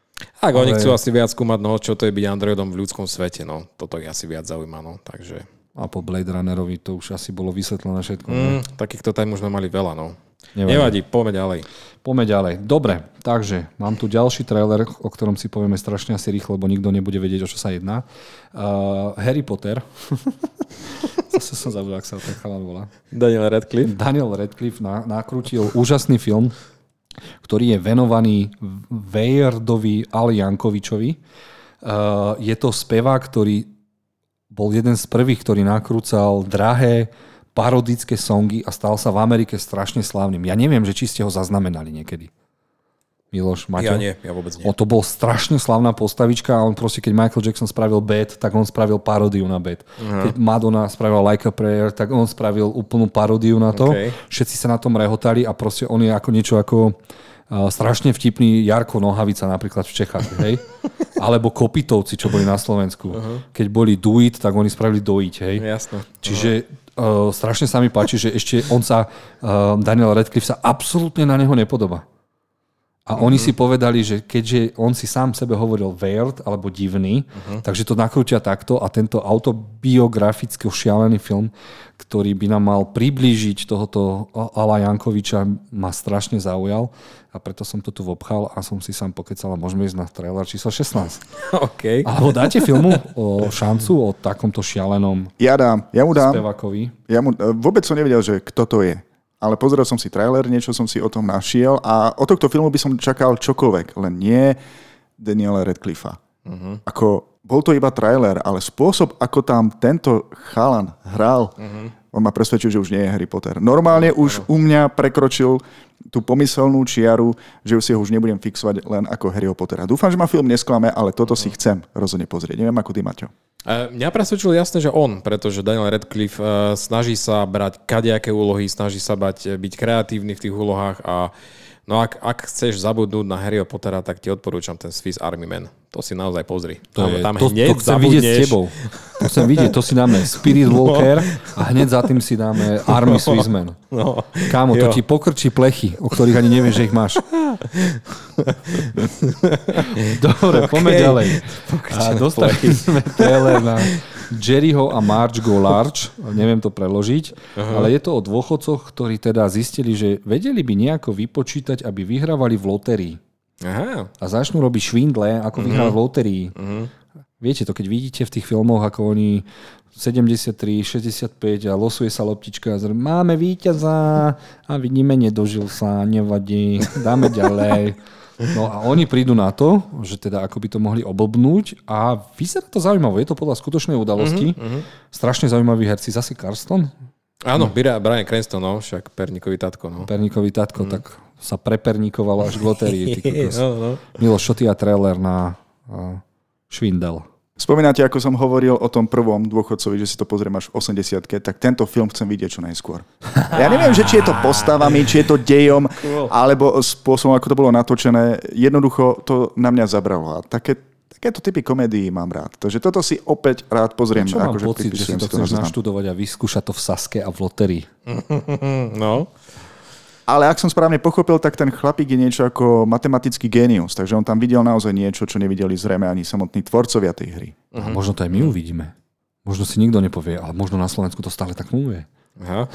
Ak ale... oni chcú asi viac skúmať, no, čo to je byť Androidom v ľudskom svete, no, toto je asi viac zaujíma, no, takže... A po Blade Runnerovi to už asi bolo vysvetlené všetko. Mm, takýchto tam už sme mali veľa, no. Nevadí. Nevadí, poďme ďalej. Poďme ďalej. Dobre, takže mám tu ďalší trailer, o ktorom si povieme strašne asi rýchlo, lebo nikto nebude vedieť, o čo sa jedná. Uh, Harry Potter. Zase som zabudol, ak sa ten chalán volá. Daniel Radcliffe. Daniel Radcliffe nakrútil úžasný film, ktorý je venovaný Vejrdovi Ali Jankovičovi. Uh, je to spevák, ktorý bol jeden z prvých, ktorý nakrúcal drahé parodické songy a stal sa v Amerike strašne slávnym. Ja neviem, že či ste ho zaznamenali niekedy. Miloš, Maťo? Ja nie, ja vôbec nie. O, to bol strašne slavná postavička a on proste, keď Michael Jackson spravil Bad, tak on spravil paródiu na Bad. Uh-huh. Keď Madonna spravila Like a Prayer, tak on spravil úplnú paródiu na to. Okay. Všetci sa na tom rehotali a proste on je ako niečo ako uh, strašne vtipný Jarko Nohavica napríklad v Čechách, hej? Alebo Kopitovci, čo boli na Slovensku. Uh-huh. Keď boli Do It, tak oni spravili Do It, hej? Jasno. Čiže uh, strašne sa mi páči, že ešte on sa, uh, Daniel Radcliffe sa absolútne na neho nepodobá. A uh-huh. oni si povedali, že keďže on si sám sebe hovoril weird alebo divný, uh-huh. takže to nakrútia takto a tento autobiografický šialený film, ktorý by nám mal priblížiť tohoto Ala Jankoviča, ma strašne zaujal a preto som to tu vobchal a som si sám pokecal a môžeme ísť na trailer číslo 16. OK. Alebo dáte filmu o šancu o takomto šialenom Ja dám, ja mu dám. Spevakovi. Ja mu, vôbec som nevedel, že kto to je ale pozrel som si trailer, niečo som si o tom našiel a od tohto filmu by som čakal čokoľvek, len nie Daniela Radcliffa. Uh-huh. Ako, bol to iba trailer, ale spôsob, ako tam tento chalan hral, uh-huh. On ma presvedčil, že už nie je Harry Potter. Normálne uh-huh. už u mňa prekročil tú pomyselnú čiaru, že si ho už nebudem fixovať len ako Harryho Pottera. Dúfam, že ma film nesklame, ale toto uh-huh. si chcem rozhodne pozrieť. Neviem, ako ty, Maťo. Mňa presvedčilo jasné, že on, pretože Daniel Radcliffe uh, snaží sa brať kadejaké úlohy, snaží sa bať, byť kreatívny v tých úlohách a No ak, ak chceš zabudnúť na Harryho Pottera, tak ti odporúčam ten Swiss Army Man. To si naozaj pozri. To, je, tam to, to chcem vidieť s tebou. To chcem vidieť, to si dáme Spirit no. Walker a hneď za tým si dáme Army no. Swissman. No. Kámo, to jo. ti pokrčí plechy, o ktorých ani nevieš, že ich máš. Dobre, okay. poďme ďalej. A dostali sme trailer na Jerryho a Marge Go Large, neviem to preložiť, uh-huh. ale je to o dôchodcoch, ktorí teda zistili, že vedeli by nejako vypočítať, aby vyhrávali v lotérii. Aha. A začnú robiť švindle, ako uh-huh. vyhrávať v lotérii. Uh-huh. Viete to, keď vidíte v tých filmoch, ako oni 73, 65 a losuje sa loptička a zr- máme víťaza a vidíme, nedožil sa, nevadí, dáme ďalej. No a oni prídu na to, že teda ako by to mohli oblbnúť a vyzerá to zaujímavé. Je to podľa skutočnej udalosti. Uh-huh, uh-huh. Strašne zaujímavý herci. Zase Carston? Áno, no. Brian Cranston, no, však Perníkový tatko. No. Perníkový tatko, mm. tak sa preperníkoval až k lotérii. no, no. Miloš, čo ty a trailer na uh, Švindel? Spomínate, ako som hovoril o tom prvom dôchodcovi, že si to pozriem až v 80 tak tento film chcem vidieť čo najskôr. Ja neviem, že či je to postavami, či je to dejom, alebo spôsobom, ako to bolo natočené. Jednoducho to na mňa zabralo. A také, takéto typy komédií mám rád. Takže toto si opäť rád pozriem. Čo mám akože pocit, že si to chceš naštudovať a vyskúšať to v Saske a v loterii. No. Ale ak som správne pochopil, tak ten chlapík je niečo ako matematický génius, takže on tam videl naozaj niečo, čo nevideli zrejme ani samotní tvorcovia tej hry. Uh-huh. A možno to aj my uvidíme. Možno si nikto nepovie, ale možno na Slovensku to stále tak funguje. Aha.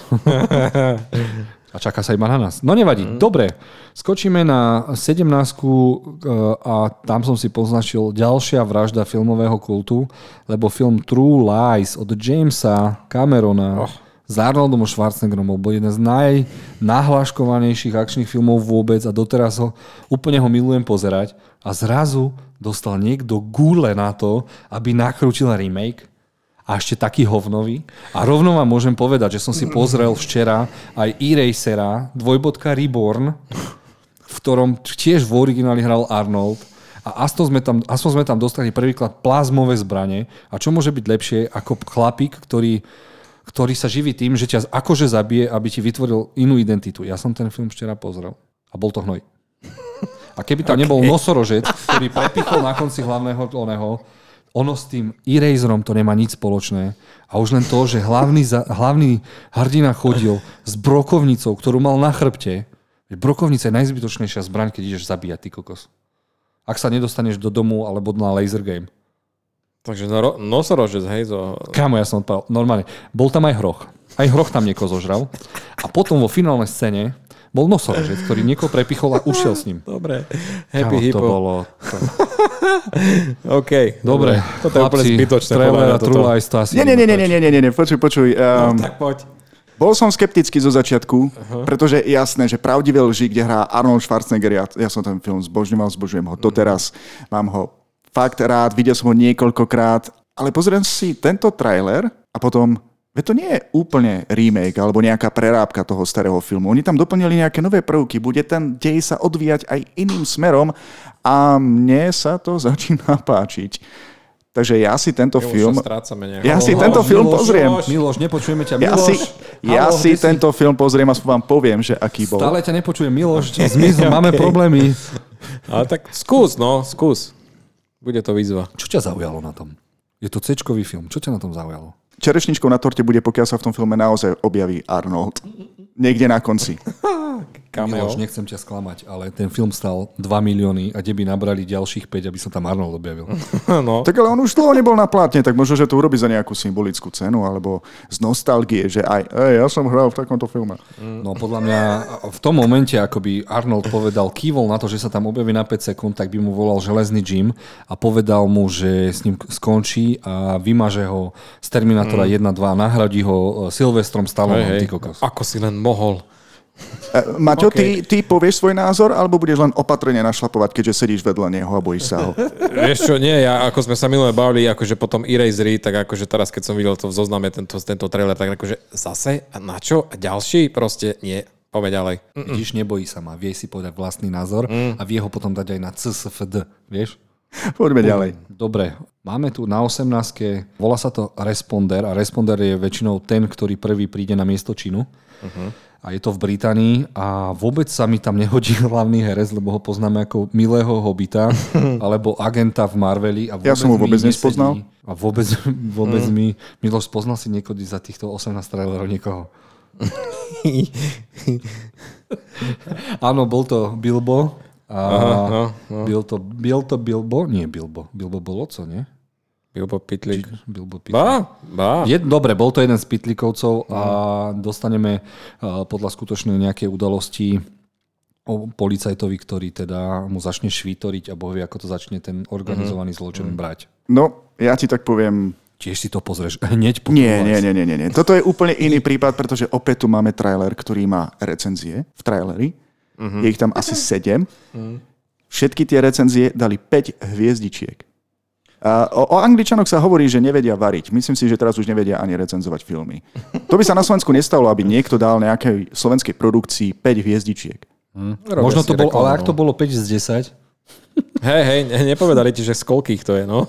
a čaká sa iba na nás. No nevadí. Uh-huh. Dobre, skočíme na 17 eh, a tam som si poznačil ďalšia vražda filmového kultu, lebo film True Lies od Jamesa Camerona oh s Arnoldom Schwarzeneggerom bol jeden z najnahláškovanejších akčných filmov vôbec a doteraz ho úplne ho milujem pozerať a zrazu dostal niekto gúle na to, aby nakrútil remake a ešte taký hovnový. A rovno vám môžem povedať, že som si pozrel včera aj Erasera, dvojbodka Reborn, v ktorom tiež v origináli hral Arnold A aspoň sme tam, aspoň sme tam dostali prvýkrát plazmové zbranie. A čo môže byť lepšie ako chlapík, ktorý, ktorý sa živí tým, že ťa akože zabije, aby ti vytvoril inú identitu. Ja som ten film včera pozrel a bol to hnoj. A keby tam okay. nebol nosorožec, ktorý prepichol na konci hlavného oného, ono s tým Eraserom to nemá nič spoločné. A už len to, že hlavný, hlavný hrdina chodil s brokovnicou, ktorú mal na chrbte. Brokovnica je najzbytočnejšia zbraň, keď ideš zabíjať, ty kokos. Ak sa nedostaneš do domu alebo na laser game. Takže no, nosorožec, hej? Zo... Kámo, ja som odpadal. Normálne. Bol tam aj hroch. Aj hroch tam niekoho zožral. A potom vo finálnej scéne bol nosorožec, ktorý niekoho prepichol a ušiel s ním. Dobre. Happy Kámo, to bolo... To... OK. Dobre. Toto je úplne zbytočné. Trailer a True Lies to asi... Nie, nie, nie, nie, nie, nie, nie, nie, počuj, počuj. Um, no, tak poď. Bol som skeptický zo začiatku, uh-huh. pretože je jasné, že pravdivé lži, kde hrá Arnold Schwarzenegger, ja, ja som ten film zbožňoval, zbožujem ho doteraz, mám ho fakt rád, videl som ho niekoľkokrát, ale pozriem si tento trailer a potom Veď to nie je úplne remake alebo nejaká prerábka toho starého filmu. Oni tam doplnili nejaké nové prvky, bude ten dej sa odvíjať aj iným smerom a mne sa to začína páčiť. Takže ja si tento Miloš, film... Ja si Miloš, tento film Miloš, pozriem. Miloš, nepočujeme ťa. Ja Miloš, si, ja halo, si si... tento film pozriem a vám poviem, že aký bol. Stále ťa nepočujem. Miloš, zmizol, máme problémy. Ale tak skús, no, skús. Bude to výzva. Čo ťa zaujalo na tom? Je to c film. Čo ťa na tom zaujalo? Čerešničkou na torte bude, pokiaľ sa v tom filme naozaj objaví Arnold. Niekde na konci. Cameo. Miloš, nechcem ťa sklamať, ale ten film stal 2 milióny a kde by nabrali ďalších 5, aby sa tam Arnold objavil. no. Tak ale on už dlho nebol na plátne, tak možno, že to urobí za nejakú symbolickú cenu, alebo z nostalgie, že aj, ej, ja som hral v takomto filme. No podľa mňa v tom momente, ako by Arnold povedal, kývol na to, že sa tam objaví na 5 sekúnd, tak by mu volal železný Jim a povedal mu, že s ním skončí a vymaže ho z Terminátora mm. 1-2 a nahradí ho Silvestrom Stallonom. Hey, hey. Ako si len mohol. E, Maťo, okay. ty, ty povieš svoj názor, alebo budeš len opatrne našlapovať, keďže sedíš vedľa neho a bojíš sa ho? Vieš čo, nie, ja ako sme sa minulé bavili, akože potom Erasery, tak akože teraz, keď som videl to v zozname, tento, tento trailer, tak akože zase, a na čo? A ďalší? Proste nie. Poďme ďalej. Mm-mm. Vidíš, nebojí sa ma. Vie si povedať vlastný názor mm. a vie ho potom dať aj na CSFD, vieš? Poďme ďalej. Dobre, máme tu na 18. Volá sa to Responder a Responder je väčšinou ten, ktorý prvý príde na miesto činu. Uh-huh a je to v Británii a vôbec sa mi tam nehodí hlavný herec, lebo ho poznáme ako milého hobita alebo agenta v Marveli. A ja som ho vôbec nespoznal. A vôbec, vôbec mm. mi... Miloš, spoznal si niekedy za týchto 18 trailerov niekoho? Áno, bol to Bilbo. A Aha, no, no. Byl, to, byl to Bilbo? Nie Bilbo. Bilbo bolo co, nie? Bilbo Pitlík. Bilbo Pitlík. Bá, bá. Je, dobre, bol to jeden z Pitlíkovcov a mhm. dostaneme uh, podľa skutočnej nejakej udalosti o policajtovi, ktorý teda mu začne švítoriť a boh vie, ako to začne ten organizovaný mm. zločin mm. brať. No, ja ti tak poviem, Tiež si to pozrieš hneď po nie, nie, nie, nie, nie. Toto je úplne iný prípad, pretože opäť tu máme trailer, ktorý má recenzie v traileri. Mm-hmm. Je ich tam asi 7. Mm. Všetky tie recenzie dali 5 hviezdičiek. O, o Angličanoch sa hovorí, že nevedia variť. Myslím si, že teraz už nevedia ani recenzovať filmy. To by sa na Slovensku nestalo, aby niekto dal nejakej slovenskej produkcii 5 hviezdičiek. Hmm. Možno to bolo, ale ak to bolo 5 z 10, Hej, hej, nepovedali ti, že z koľkých to je, no.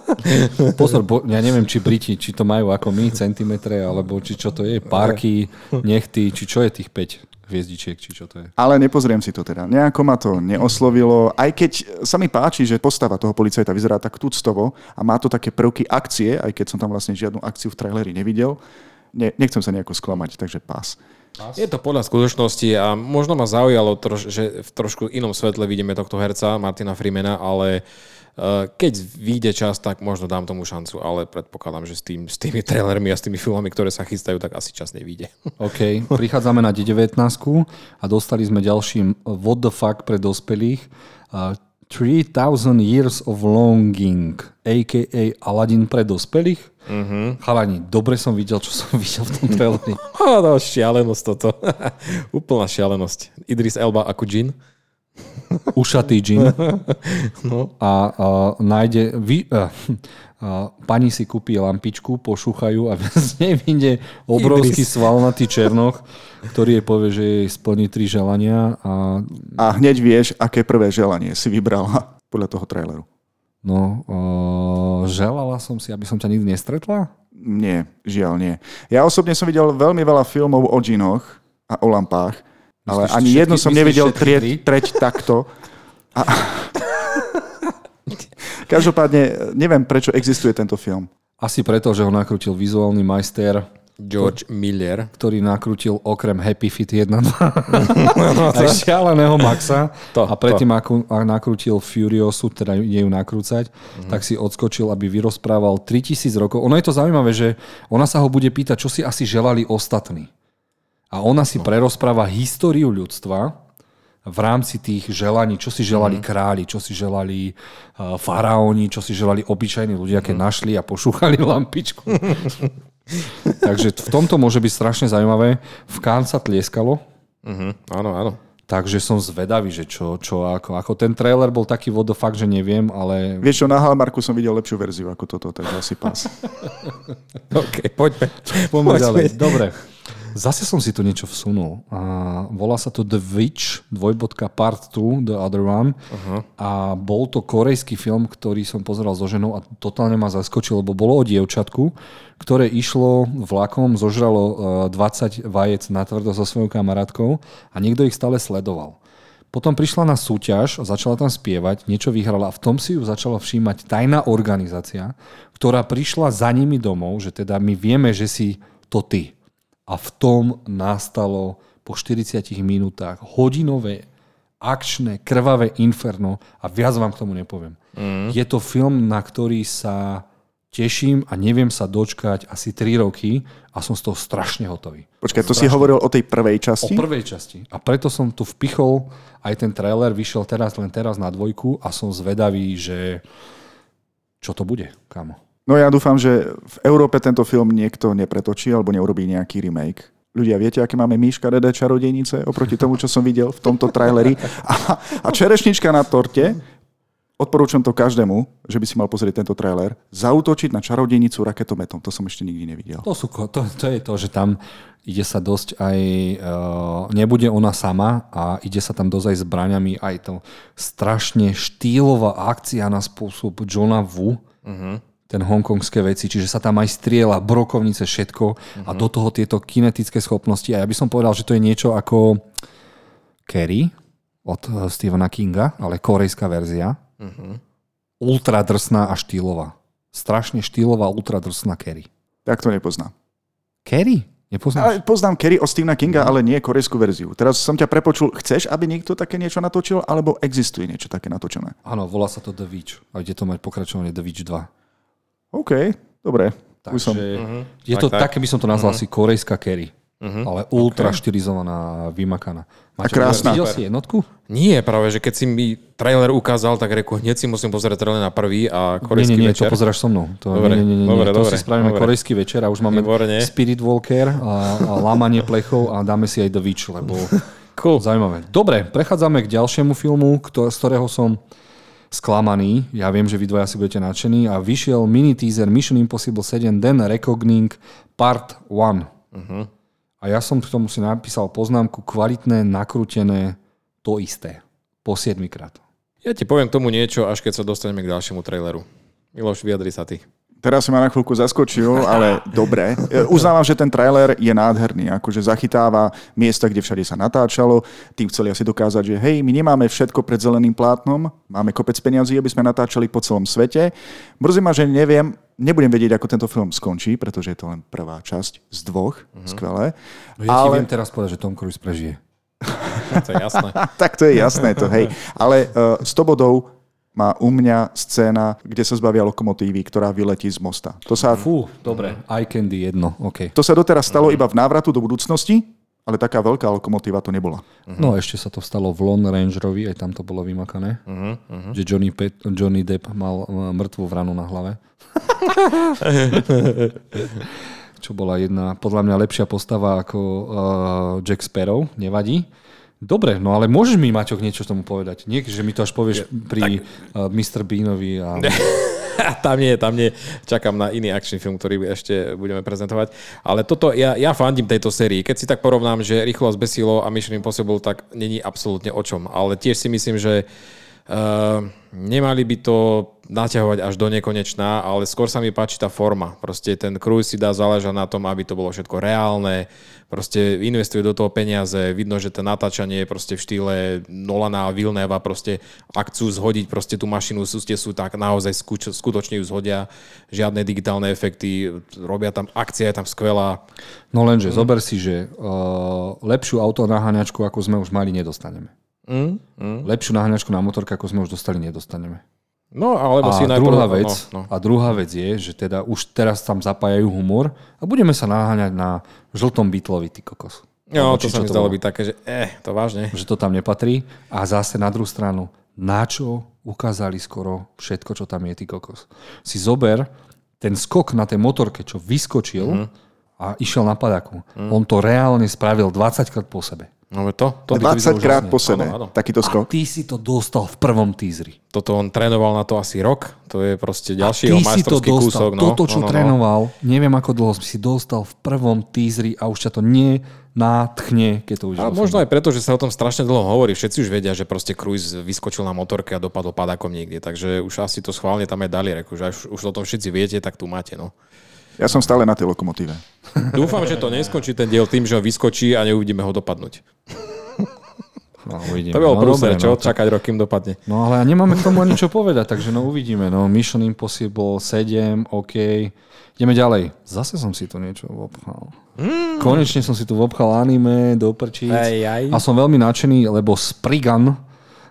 Pozor, bo, ja neviem, či Briti, či to majú ako my, centimetre, alebo či čo to je, parky, nechty, či čo je tých 5 hviezdičiek, či čo to je. Ale nepozriem si to teda. Nejako ma to neoslovilo, aj keď sa mi páči, že postava toho policajta vyzerá tak tuctovo a má to také prvky akcie, aj keď som tam vlastne žiadnu akciu v traileri nevidel. Ne, nechcem sa nejako sklamať, takže pás. Je to podľa skutočnosti a možno ma zaujalo, že v trošku inom svetle vidíme tohto herca, Martina Freemana, ale uh, Eh, keď vyjde čas, tak možno dám tomu šancu, ale predpokladám, že s, tým, s tými trailermi a s tými filmami, ktoré sa chystajú, tak asi čas nevyjde. OK, prichádzame na 19 a dostali sme ďalším What the fuck pre dospelých. Uh, 3000 Years of Longing, a.k.a. Aladdin pre dospelých. Uh-huh. Chalani, dobre som videl, čo som videl v tom traileri. no, šialenosť toto. Úplná šialenosť. Idris Elba ako džin ušatý džin no. a, a nájde... Vy, a, a, pani si kúpi lampičku, pošúchajú a z nej vyjde obrovský Idris. svalnatý černoch, ktorý jej povie, že jej splní tri želania. A... a hneď vieš, aké prvé želanie si vybrala. podľa toho traileru? No, uh, želala som si, aby som ťa nikdy nestretla? Nie, žiaľ nie. Ja osobne som videl veľmi veľa filmov o džinoch a o lampách, ale Myslíš ani všetky- jednu som nevidel treť, treť takto. A... Každopádne neviem, prečo existuje tento film. Asi preto, že ho nakrútil vizuálny majster, George Miller. ktorý nakrútil okrem Happy Fit 1 aj šialeného Maxa To, a predtým ako a nakrútil Furiosu, teda ide ju nakrúcať, tak si odskočil, aby vyrozprával 3000 rokov. Ono je to zaujímavé, že ona sa ho bude pýtať, čo si asi želali ostatní. A ona si prerozpráva históriu ľudstva v rámci tých želaní, čo si želali králi, čo si želali uh, faraóni, čo si želali obyčajní ľudia, keď našli a pošúchali lampičku. Takže v tomto môže byť strašne zaujímavé. V Cannes sa tlieskalo, Mhm, áno, áno. takže som zvedavý, že čo, čo ako, ako ten trailer bol taký fuck, že neviem, ale Vieš čo, na Hallmarku som videl lepšiu verziu ako toto, takže asi pas. OK, poďme. poďme Poďme. ďalej. Dobre. Zase som si tu niečo vsunul. A volá sa to The Witch, dvojbodka part 2, The Other One. Uh-huh. A bol to korejský film, ktorý som pozeral so ženou a totálne ma zaskočil, lebo bolo o dievčatku, ktoré išlo vlakom, zožralo eh, 20 vajec na tvrdo so svojou kamarátkou a niekto ich stále sledoval. Potom prišla na súťaž, začala tam spievať, niečo vyhrala a v tom si ju začala všímať tajná organizácia, ktorá prišla za nimi domov, že teda my vieme, že si to ty. A v tom nastalo po 40 minútach hodinové akčné, krvavé inferno a viac vám k tomu nepoviem. Mm. Je to film, na ktorý sa teším a neviem sa dočkať asi 3 roky a som z toho strašne hotový. Počkaj, to si hovoril o tej prvej O časti? prvej časti. A preto som tu vpichol, aj ten trailer vyšiel teraz, len teraz na dvojku a som zvedavý, že čo to bude, kámo. No ja dúfam, že v Európe tento film niekto nepretočí alebo neurobí nejaký remake. Ľudia, viete, aké máme Míška Dede čarodejnice oproti tomu, čo som videl v tomto traileri? A, a čerešnička na torte, odporúčam to každému, že by si mal pozrieť tento trailer, zautočiť na čarodejnicu raketometom. To som ešte nikdy nevidel. To, sú, to, to je to, že tam ide sa dosť aj, uh, nebude ona sama a ide sa tam dosť aj zbraňami, aj to strašne štýlová akcia na spôsob Johna Wu, uh-huh. Ten hongkongské veci, čiže sa tam aj striela, brokovnice, všetko uh-huh. a do toho tieto kinetické schopnosti a ja by som povedal, že to je niečo ako Carrie od eh, Stephena Kinga, ale korejská verzia. Uh-huh. Ultra drsná a štýlová. Strašne štýlová, ultra drsná Carrie. Tak to nepoznám. Carrie? Nepoznáš? Ale poznám Kerry od Stephena Kinga, ale nie korejskú verziu. Teraz som ťa prepočul, chceš, aby niekto také niečo natočil, alebo existuje niečo také natočené? Áno, volá sa to The Witch. A ide to mať pokračovanie The Witch 2. OK, dobre. Už som... Takže je to, Tak, tak. také by som to nazval asi korejská Carrie. Ale ultra štilizovaná, vymakaná. Maťo, krásna. Videl si jednotku? Nie, práve, že keď si mi trailer ukázal, tak reku, hneď si musím pozrieť trailer na prvý a Nie, korejský nie, nie, večer. to pozeráš so mnou. To, Dobre, nie, nie, nie, nie, dobre, to dobre, si spravíme dobre. korejský večer a už máme Výborne. Spirit Walker a, a lámanie plechov a dáme si aj The Witch, lebo Cool. zaujímavé. Dobre, prechádzame k ďalšiemu filmu, kto, z ktorého som sklamaný. Ja viem, že vy dvaja si budete nadšení a vyšiel mini teaser Mission Impossible 7 Den Reckoning Part 1. Mhm. A ja som k tomu si napísal poznámku kvalitné, nakrútené, to isté. Po 7 krát. Ja ti poviem tomu niečo, až keď sa dostaneme k ďalšiemu traileru. Miloš, vyjadri sa ty. Teraz si ma na chvíľku zaskočil, ale dobre. E, Uznávam, že ten trailer je nádherný, akože zachytáva miesta, kde všade sa natáčalo. Tým chceli asi dokázať, že hej, my nemáme všetko pred zeleným plátnom, máme kopec peniazí, aby sme natáčali po celom svete. Mrzí ma, že neviem, nebudem vedieť, ako tento film skončí, pretože je to len prvá časť z dvoch, skvelé. No ja ti Ale- viem teraz povedať, že Tom Cruise prežije. To je jasné. tak to je jasné, to hej. Ale uh, 100 bodov má u mňa scéna, kde sa zbavia lokomotívy, ktorá vyletí z mosta. To sa, Fú, dobre. Eye candy jedno, OK. to sa doteraz stalo iba v návratu do budúcnosti, ale taká veľká lokomotíva to nebola. No ešte sa to stalo v Lone Rangerovi, aj tam to bolo vymakané. Uh-huh, uh-huh. Že Johnny, Pet, Johnny Depp mal uh, mŕtvú vranu na hlave. Čo bola jedna, podľa mňa lepšia postava ako uh, Jack Sparrow, nevadí. Dobre, no ale môžeš mi, Maťok, niečo tomu povedať. Nie, že mi to až povieš pri uh, Mr. Beanovi a... tam nie, tam nie. Čakám na iný akčný film, ktorý ešte budeme prezentovať. Ale toto, ja, ja fandím tejto sérii. Keď si tak porovnám, že Rýchlosť besilo a Mission Impossible, tak není absolútne o čom. Ale tiež si myslím, že Uh, nemali by to naťahovať až do nekonečná, ale skôr sa mi páči tá forma. Proste ten cruise si dá záležať na tom, aby to bolo všetko reálne, proste investuje do toho peniaze, vidno, že to natáčanie je proste v štýle Nolana a Vilneva, proste ak chcú zhodiť proste tú mašinu súste sú tak naozaj skutočne ju zhodia, žiadne digitálne efekty, robia tam, akcia je tam skvelá. No lenže, mm. zober si, že uh, lepšiu auto naháňačku, ako sme už mali, nedostaneme. Mm, mm. Lepšiu naháňačku na motorke, ako sme už dostali, nedostaneme. No, alebo a si najprv... druhá vec, no, no. A druhá vec je, že teda už teraz tam zapájajú humor a budeme sa naháňať na žltom bytlovi, ty kokos. Jo, to sa mi zdalo byť také, že eh, to vážne. Že to tam nepatrí. A zase na druhú stranu, na čo ukázali skoro všetko, čo tam je, ty kokos. Si zober ten skok na tej motorke, čo vyskočil mm-hmm. A išiel na padaku. Mm. On to reálne spravil 20 krát po sebe. No to, to 20 krát po sebe, áno, áno. takýto skok. A ty si to dostal v prvom teaseri. Toto on trénoval na to asi rok, to je proste ďalší jeho majstrovský kúsok. No, Toto, čo no, no, trénoval, neviem ako dlho si dostal v prvom teaseri a už ťa to nie nátchne, keď to už... A možno aj preto, že sa o tom strašne dlho hovorí. Všetci už vedia, že proste Cruise vyskočil na motorke a dopadol padákom niekde. Takže už asi to schválne tam aj dali. Reku, že už, už o tom všetci viete, tak tu máte. No. Ja som stále na tej lokomotíve. Dúfam, že to neskončí ten diel tým, že ho vyskočí a neuvidíme ho dopadnúť. No, uvidíme. To bolo no, prúser, čo? No, Čakať rok, kým dopadne. No ale nemáme k tomu ani čo povedať, takže no uvidíme. No, Mission Impossible 7, OK. Ideme ďalej. Zase som si to niečo obchal. Mm. Konečne som si tu obchal anime do prčíc. A som veľmi nadšený, lebo Spriggan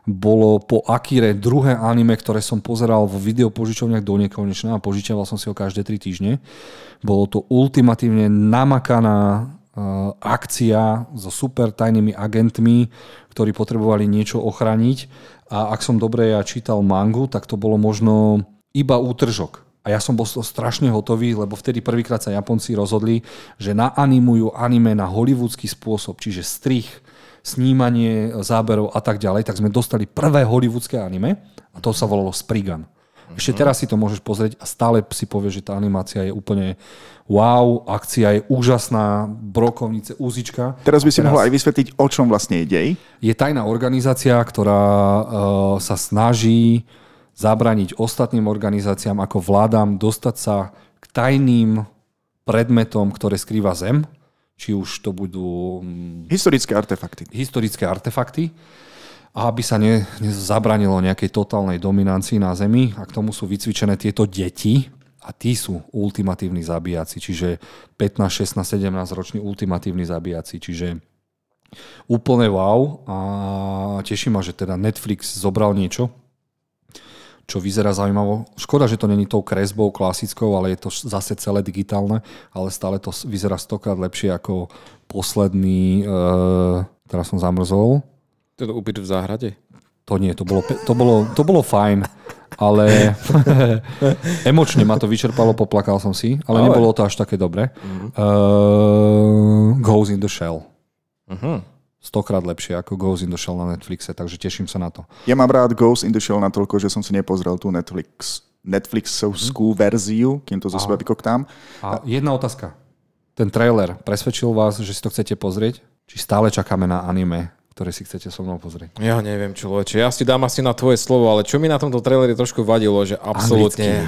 bolo po Akire druhé anime, ktoré som pozeral v videopožičovniach do nekonečna a požičiaval som si ho každé 3 týždne. Bolo to ultimatívne namakaná uh, akcia so super tajnými agentmi, ktorí potrebovali niečo ochraniť. A ak som dobre ja čítal mangu, tak to bolo možno iba útržok. A ja som bol strašne hotový, lebo vtedy prvýkrát sa Japonci rozhodli, že naanimujú anime na hollywoodsky spôsob, čiže strich, snímanie záberov a tak ďalej, tak sme dostali prvé hollywoodske anime a to sa volalo Spriggan. Ešte mhm. teraz si to môžeš pozrieť a stále si povieš, že tá animácia je úplne wow, akcia je úžasná, brokovnice, úzička. Teraz by si teraz... mohol aj vysvetliť, o čom vlastne je dej. Je tajná organizácia, ktorá uh, sa snaží zabraniť ostatným organizáciám ako vládam dostať sa k tajným predmetom, ktoré skrýva Zem či už to budú... Mm, historické artefakty. Historické artefakty. A aby sa ne, zabranilo nejakej totálnej dominancii na Zemi a k tomu sú vycvičené tieto deti a tí sú ultimatívni zabíjaci, čiže 15, 16, 17 roční ultimatívni zabíjaci, čiže úplne wow. A teší ma, že teda Netflix zobral niečo, čo vyzerá zaujímavo. Škoda, že to není tou kresbou klasickou, ale je to zase celé digitálne, ale stále to vyzerá stokrát lepšie ako posledný, uh, teraz som zamrzol. To je to v záhrade? To nie, to bolo, to bolo, to bolo fajn, ale emočne ma to vyčerpalo, poplakal som si, ale, ale. nebolo to až také dobre. Uh-huh. Uh, Goes in the Shell. Uh-huh stokrát lepšie ako Ghost in the Shell na Netflixe, takže teším sa na to. Ja mám rád Ghost in the Shell natoľko, že som si nepozrel tú Netflix, Netflixovskú mm. verziu, kým to zo seba vykoktám. A jedna otázka. Ten trailer presvedčil vás, že si to chcete pozrieť? Či stále čakáme na anime, ktoré si chcete so mnou pozrieť? Ja neviem, človeče. Ja si dám asi na tvoje slovo, ale čo mi na tomto traileri trošku vadilo, že absolútne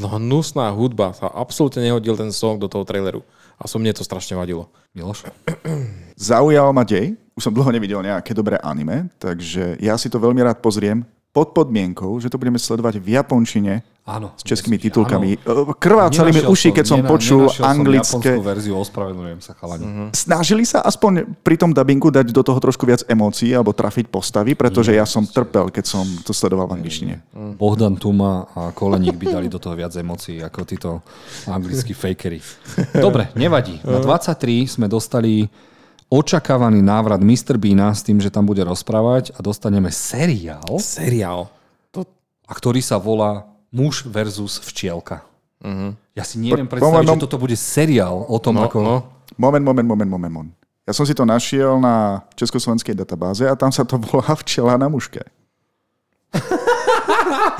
hnusná hudba sa absolútne nehodil ten song do toho traileru. A som mne to strašne vadilo. Miloš? Zaujal ma dej. Už som dlho nevidel nejaké dobré anime, takže ja si to veľmi rád pozriem pod podmienkou, že to budeme sledovať v japončine áno, s českými titulkami. Áno. Krvácali mi uši, keď som Nena, počul anglické... Som verziu, ospravedlňujem sa chalani. Uh-huh. Snažili sa aspoň pri tom dubbingu dať do toho trošku viac emócií alebo trafiť postavy, pretože ja som trpel, keď som to sledoval v angličtine. Bohdan Tuma a Koleník by dali do toho viac emócií ako títo anglickí fakery. Dobre, nevadí. Na 23 sme dostali očakávaný návrat Mr. Beana s tým, že tam bude rozprávať a dostaneme seriál. Seriál. To... A ktorý sa volá Muž versus včielka. Uh-huh. Ja si neviem predstaviť, moment, že toto bude seriál o tom, no, ako... No. Moment, moment, moment, moment, moment. Ja som si to našiel na československej databáze a tam sa to volá Včela na muške.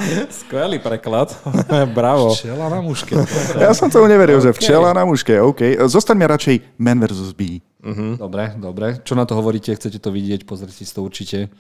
Skvelý preklad. Bravo. Včela na muške. ja som to neveril, okay. že včela na muške. OK. Zostaňme radšej Man vs. Bee. Uh-huh. Dobre, dobre. Čo na to hovoríte? Chcete to vidieť? Pozrite si to určite.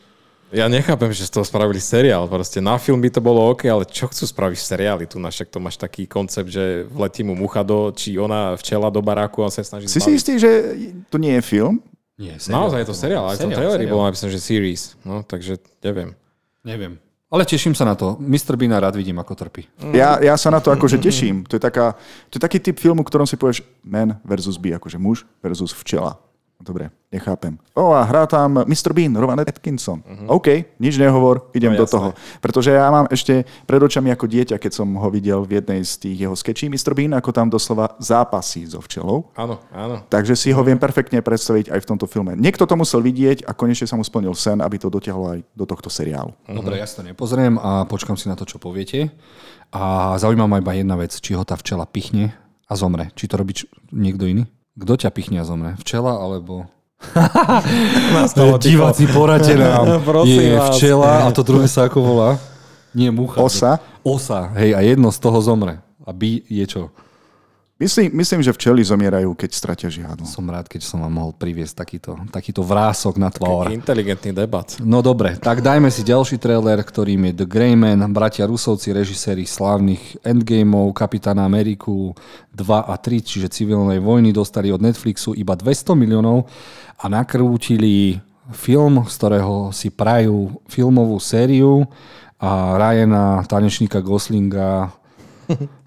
Ja nechápem, že z toho spravili seriál. Proste na film by to bolo OK, ale čo chcú spraviť seriály tu? Však to máš taký koncept, že vletí mu mucha do, či ona včela do baráku a on sa snaží Si si istý, že to nie je film? Nie, Naozaj je to seriál. Aj v tom traileri bolo napísané, že series. No, takže neviem. Neviem. Ale teším sa na to. Mr. Beana rád vidím, ako trpí. Ja, ja sa na to akože teším. To je, taká, to je taký typ filmu, ktorom si povieš man versus bee, akože muž versus včela. Dobre, nechápem. O, a hrá tam Mr. Bean, Rowan Atkinson. Uh-huh. OK, nič nehovor, idem no, do toho. Pretože ja mám ešte pred očami ako dieťa, keď som ho videl v jednej z tých jeho skečí Mr. Bean, ako tam doslova zápasí so včelou. Áno, áno. Takže si ho viem perfektne predstaviť aj v tomto filme. Niekto to musel vidieť a konečne sa mu splnil sen, aby to dotiahlo aj do tohto seriálu. Uh-huh. Dobre, ja sa to nepozriem a počkam si na to, čo poviete. A zaujíma ma iba jedna vec, či ho tá včela pichne a zomre. Či to robí niekto iný? Kto ťa pichne a zomre? Včela alebo... Diváci, poradte nám. je vás. včela a to druhé sa ako volá? Nie, mucha. Osa. Osa, hej, a jedno z toho zomre. A by je čo? Myslím, myslím, že včely zomierajú, keď stratia žiadnu. Som rád, keď som vám mohol priviesť takýto, takýto vrások na tvár. Inteligentný debat. No dobre, tak dajme si ďalší trailer, ktorým je The Greyman, bratia Rusovci, režiséri slávnych Endgameov, Kapitána Ameriku 2 a 3, čiže civilnej vojny, dostali od Netflixu iba 200 miliónov a nakrútili film, z ktorého si prajú filmovú sériu a Ryana, tanečníka Goslinga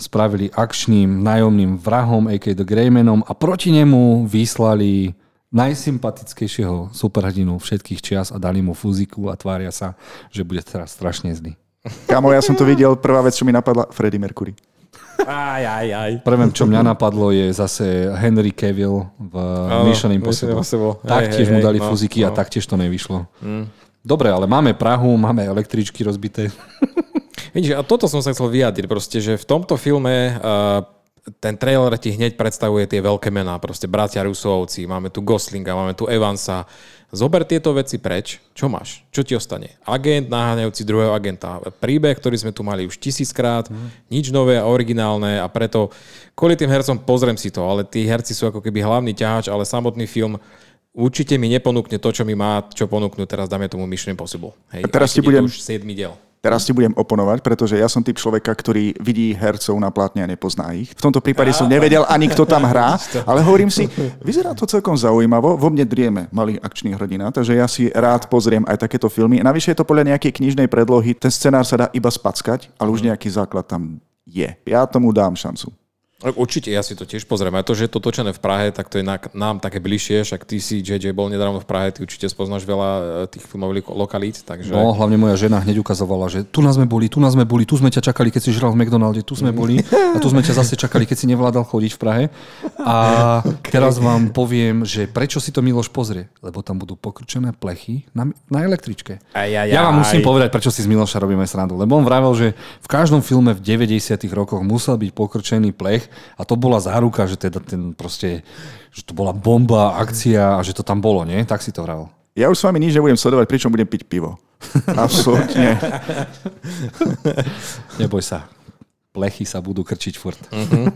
spravili akčným nájomným vrahom, a.k.a. The Greymanom a proti nemu vyslali najsympatickejšieho superhrdinu všetkých čias a dali mu fúziku a tvária sa, že bude teraz strašne zlý. Kamo, ja som to videl, prvá vec, čo mi napadla, Freddie Mercury. Aj, aj, aj. Prvé, čo mňa napadlo, je zase Henry Cavill v ano, Mission Impossible. Taktiež mu dali no, fúziky no. a taktiež to nevyšlo. Mm. Dobre, ale máme Prahu, máme električky rozbité. Vidíš, a toto som sa chcel vyjadriť proste, že v tomto filme uh, ten trailer ti hneď predstavuje tie veľké mená, proste bratia Rusovci, máme tu Goslinga, máme tu Evansa. Zober tieto veci preč, čo máš? Čo ti ostane? Agent naháňajúci druhého agenta. Príbeh, ktorý sme tu mali už tisíckrát, mm. nič nové a originálne a preto kvôli tým hercom pozriem si to, ale tí herci sú ako keby hlavný ťahač, ale samotný film určite mi neponúkne to, čo mi má, čo ponúknuť teraz, dáme tomu Mission Impossible. Hej, a teraz ti budem... už 7 diel. Teraz ti budem oponovať, pretože ja som typ človeka, ktorý vidí hercov na plátne a nepozná ich. V tomto prípade som nevedel ani, kto tam hrá, ale hovorím si, vyzerá to celkom zaujímavo, vo mne drieme malý akčný hrdina, takže ja si rád pozriem aj takéto filmy. Navyše je to podľa nejakej knižnej predlohy, ten scenár sa dá iba spackať, ale už nejaký základ tam je. Ja tomu dám šancu. Určite, ja si to tiež pozriem. A to, že je to točené v Prahe, tak to je nám také bližšie, však ty si JJ bol nedávno v Prahe, ty určite spoznáš veľa e, tých filmových lokalít. Takže... No, hlavne moja žena hneď ukazovala, že tu nás sme boli, tu nás sme boli, tu sme ťa čakali, keď si žral v McDonalde, tu sme boli a tu sme ťa zase čakali, keď si nevládal chodiť v Prahe. A okay. teraz vám poviem, že prečo si to Miloš pozrie, lebo tam budú pokrčené plechy na, na električke. Aj, aj, aj. Ja vám musím povedať, prečo si z Miloša robíme srandu, lebo on vravel, že v každom filme v 90. rokoch musel byť pokrčený plech a to bola záruka, že teda ten proste, že to bola bomba, akcia a že to tam bolo, nie? Tak si to hral. Ja už s vami nič nebudem sledovať, pričom budem piť pivo. Absolutne. Neboj sa plechy sa budú krčiť furt. Uh-huh.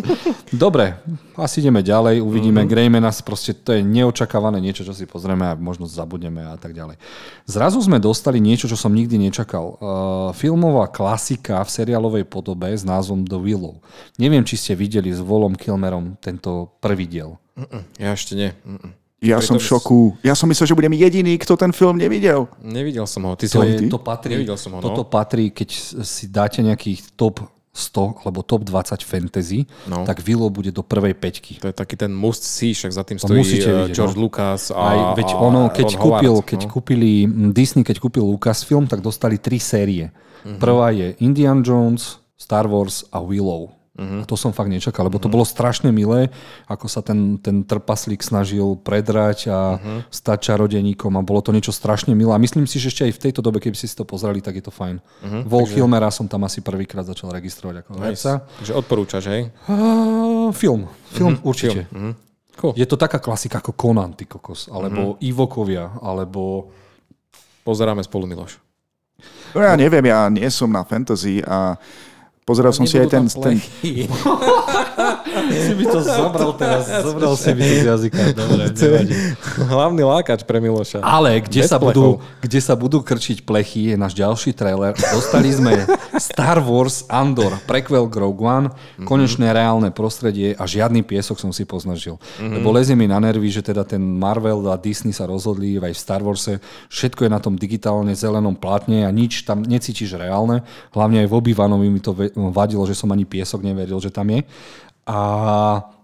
Dobre, asi ideme ďalej, uvidíme uh-huh. Greymana, proste to je neočakávané niečo, čo si pozrieme a možno zabudneme a tak ďalej. Zrazu sme dostali niečo, čo som nikdy nečakal. Uh, filmová klasika v seriálovej podobe s názvom The Willow. Neviem, či ste videli s Volom Kilmerom tento prvý diel. Uh-uh, ja ešte nie. Uh-uh. Ja som v šoku. Ja som myslel, že budem jediný, kto ten film nevidel. Nevidel som ho. Ty to, je, to patrí, Nevidel som ho, no. Toto patrí, keď si dáte nejakých top 100 alebo top 20 fantasy, no. tak Willow bude do prvej peťky. To je taký ten must see, však za tým stojí uh, vidieť, George no. Lucas a, Aj, veď ono, keď, Ron kúpil, Howard, keď no. kúpili Disney, keď kúpil Lucasfilm, tak dostali tri série. Uh-huh. Prvá je Indiana Jones, Star Wars a Willow. Uh-huh. A to som fakt nečakal, lebo to uh-huh. bolo strašne milé, ako sa ten, ten trpaslík snažil predrať a uh-huh. stať čarodeníkom a bolo to niečo strašne milé. A myslím si, že ešte aj v tejto dobe, keby si to pozreli, tak je to fajn. Uh-huh. Vol Takže... Kilmera som tam asi prvýkrát začal registrovať ako nice. Takže odporúčaš, hej? Uh, film. Film uh-huh. určite. Film. Uh-huh. Cool. Je to taká klasika ako Conan, ty kokos, alebo uh-huh. Ivokovia, alebo... Pozeráme spolu, Miloš. No ja neviem, ja nie som na fantasy a Pozeral som si aj ten... ten... si by to zobral teraz, zobral si by to z jazyka. Dobre, nevadí. Hlavný lákač pre Miloša. Ale kde Bez sa, plechov. budú, kde sa budú krčiť plechy, je náš ďalší trailer. Dostali sme Star Wars Andor, prequel k Rogue One, Mhm. konečné reálne prostredie a žiadny piesok som si poznažil. Mhm. Lebo lezie mi na nervy, že teda ten Marvel a Disney sa rozhodli aj v Star Warse, všetko je na tom digitálne zelenom plátne a nič tam necítiš reálne. Hlavne aj v Obi-Wanovi mi to ve- vadilo, že som ani piesok neveril, že tam je. A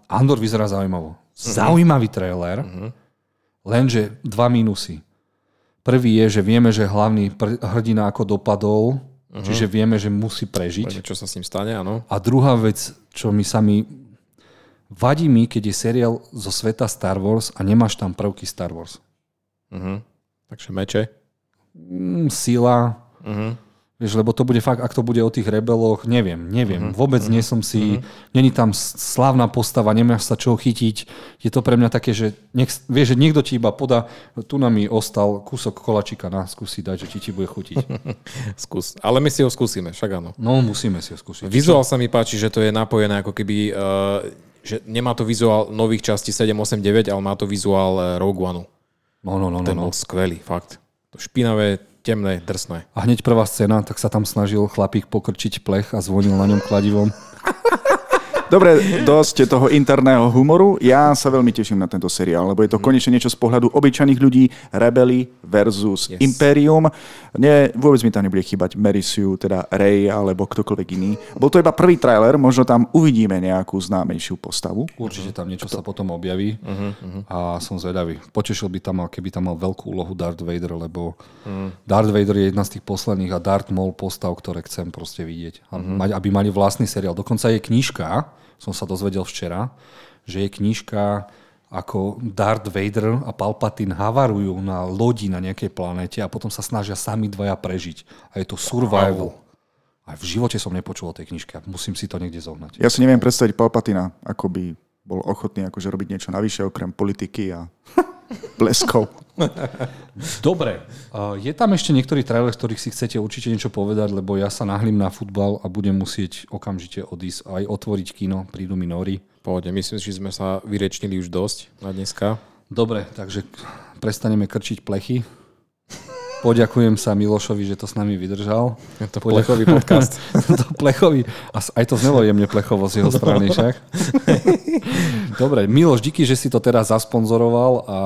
Andor vyzerá zaujímavo. Zaujímavý trailer, lenže dva mínusy. Prvý je, že vieme, že hlavný hrdina ako dopadol, čiže vieme, že musí prežiť. Čo sa s ním stane, áno. A druhá vec, čo mi sa mi vadí mi, keď je seriál zo sveta Star Wars a nemáš tam prvky Star Wars. Mhm. Takže meče. Mm, sila, Mhm. Vieš, lebo to bude fakt, ak to bude o tých rebeloch, neviem, neviem. Vôbec nie som si, není tam slávna postava, nemáš sa čo chytiť. Je to pre mňa také, že nech, vieš, že niekto ti iba podá, tu nám mi ostal kúsok kolačika na skúsi dať, že ti ti bude chutiť. Skús. Ale my si ho skúsime, však áno. No, musíme si ho skúsiť. Vizuál sa mi páči, že to je napojené ako keby, uh, že nemá to vizuál nových častí 7, 8, 9, ale má to vizuál uh, Rogue One. No, no, no, no, Ten no. bol skvelý, fakt. To špinavé, temné, drsné. A hneď prvá scéna, tak sa tam snažil chlapík pokrčiť plech a zvonil na ňom kladivom. Dobre, dosť toho interného humoru. Ja sa veľmi teším na tento seriál, lebo je to konečne niečo z pohľadu obyčajných ľudí, rebeli versus Yes. Imperium. Nie, vôbec mi tam nebude chýbať Merisiu, teda Rey alebo ktokoľvek iný. Bol to iba prvý trailer, možno tam uvidíme nejakú známejšiu postavu. Určite tam niečo sa potom objaví Mhm, a som zvedavý. Potešil by tam, keby tam mal veľkú úlohu Darth Vader, lebo Darth Vader je jedna z tých posledných a Darth Maul postav, ktoré chcem proste vidieť. A Mhm. mať, aby mali vlastný seriál. Dokonca je knižka, som sa dozvedel včera, že je knižka ako Darth Vader a Palpatine havarujú na lodi na nejakej planéte a potom sa snažia sami dvaja prežiť. A je to survival. A v živote som nepočul o tej knižke. Musím si to niekde zohnať. Ja si neviem predstaviť Palpatina, ako by bol ochotný akože robiť niečo navyše okrem politiky a bleskov. Dobre, je tam ešte niektorý trailer, z ktorých si chcete určite niečo povedať, lebo ja sa nahlím na futbal a budem musieť okamžite odísť a aj otvoriť kino, prídu mi Nori. Pohodne, myslím, že sme sa vyrečnili už dosť na dneska. Dobre, takže prestaneme krčiť plechy. Poďakujem sa Milošovi, že to s nami vydržal. Je to plechový podcast. to plechový. A aj to znelo jemne plechovo z jeho strany však. Dobre, Miloš, díky, že si to teraz zasponzoroval a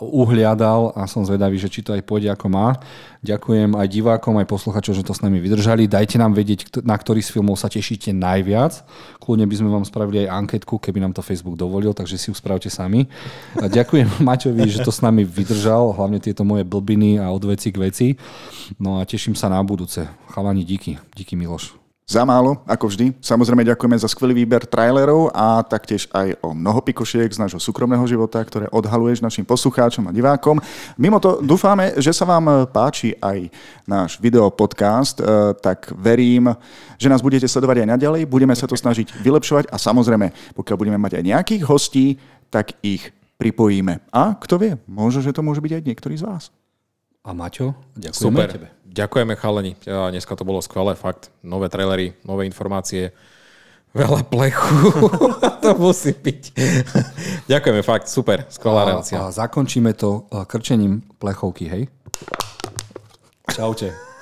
uhliadal a som zvedavý, že či to aj pôjde ako má. Ďakujem aj divákom, aj posluchačom, že to s nami vydržali. Dajte nám vedieť, na ktorý z filmov sa tešíte najviac. Kľudne by sme vám spravili aj anketku, keby nám to Facebook dovolil, takže si ju spravte sami. A ďakujem Maťovi, že to s nami vydržal, hlavne tieto moje blbiny a od veci k veci. No a teším sa na budúce. Chalani, díky. Díky Miloš. Za málo, ako vždy. Samozrejme ďakujeme za skvelý výber trailerov a taktiež aj o mnoho pikošiek z nášho súkromného života, ktoré odhaluješ našim poslucháčom a divákom. Mimo to dúfame, že sa vám páči aj náš videopodcast, eh, tak verím, že nás budete sledovať aj naďalej. Budeme sa to snažiť vylepšovať a samozrejme, pokiaľ budeme mať aj nejakých hostí, tak ich pripojíme. A kto vie, možno, že to môže byť aj niektorý z vás. A Maťo, ďakujeme Super. tebe. Ďakujeme chalani. Dneska to bolo skvelé, fakt. Nové trailery, nové informácie. Veľa plechu. to musí byť. Ďakujeme, fakt. Super. Skvelá relácia. A, a zakončíme to eh, krčením plechovky, hej? Čaute.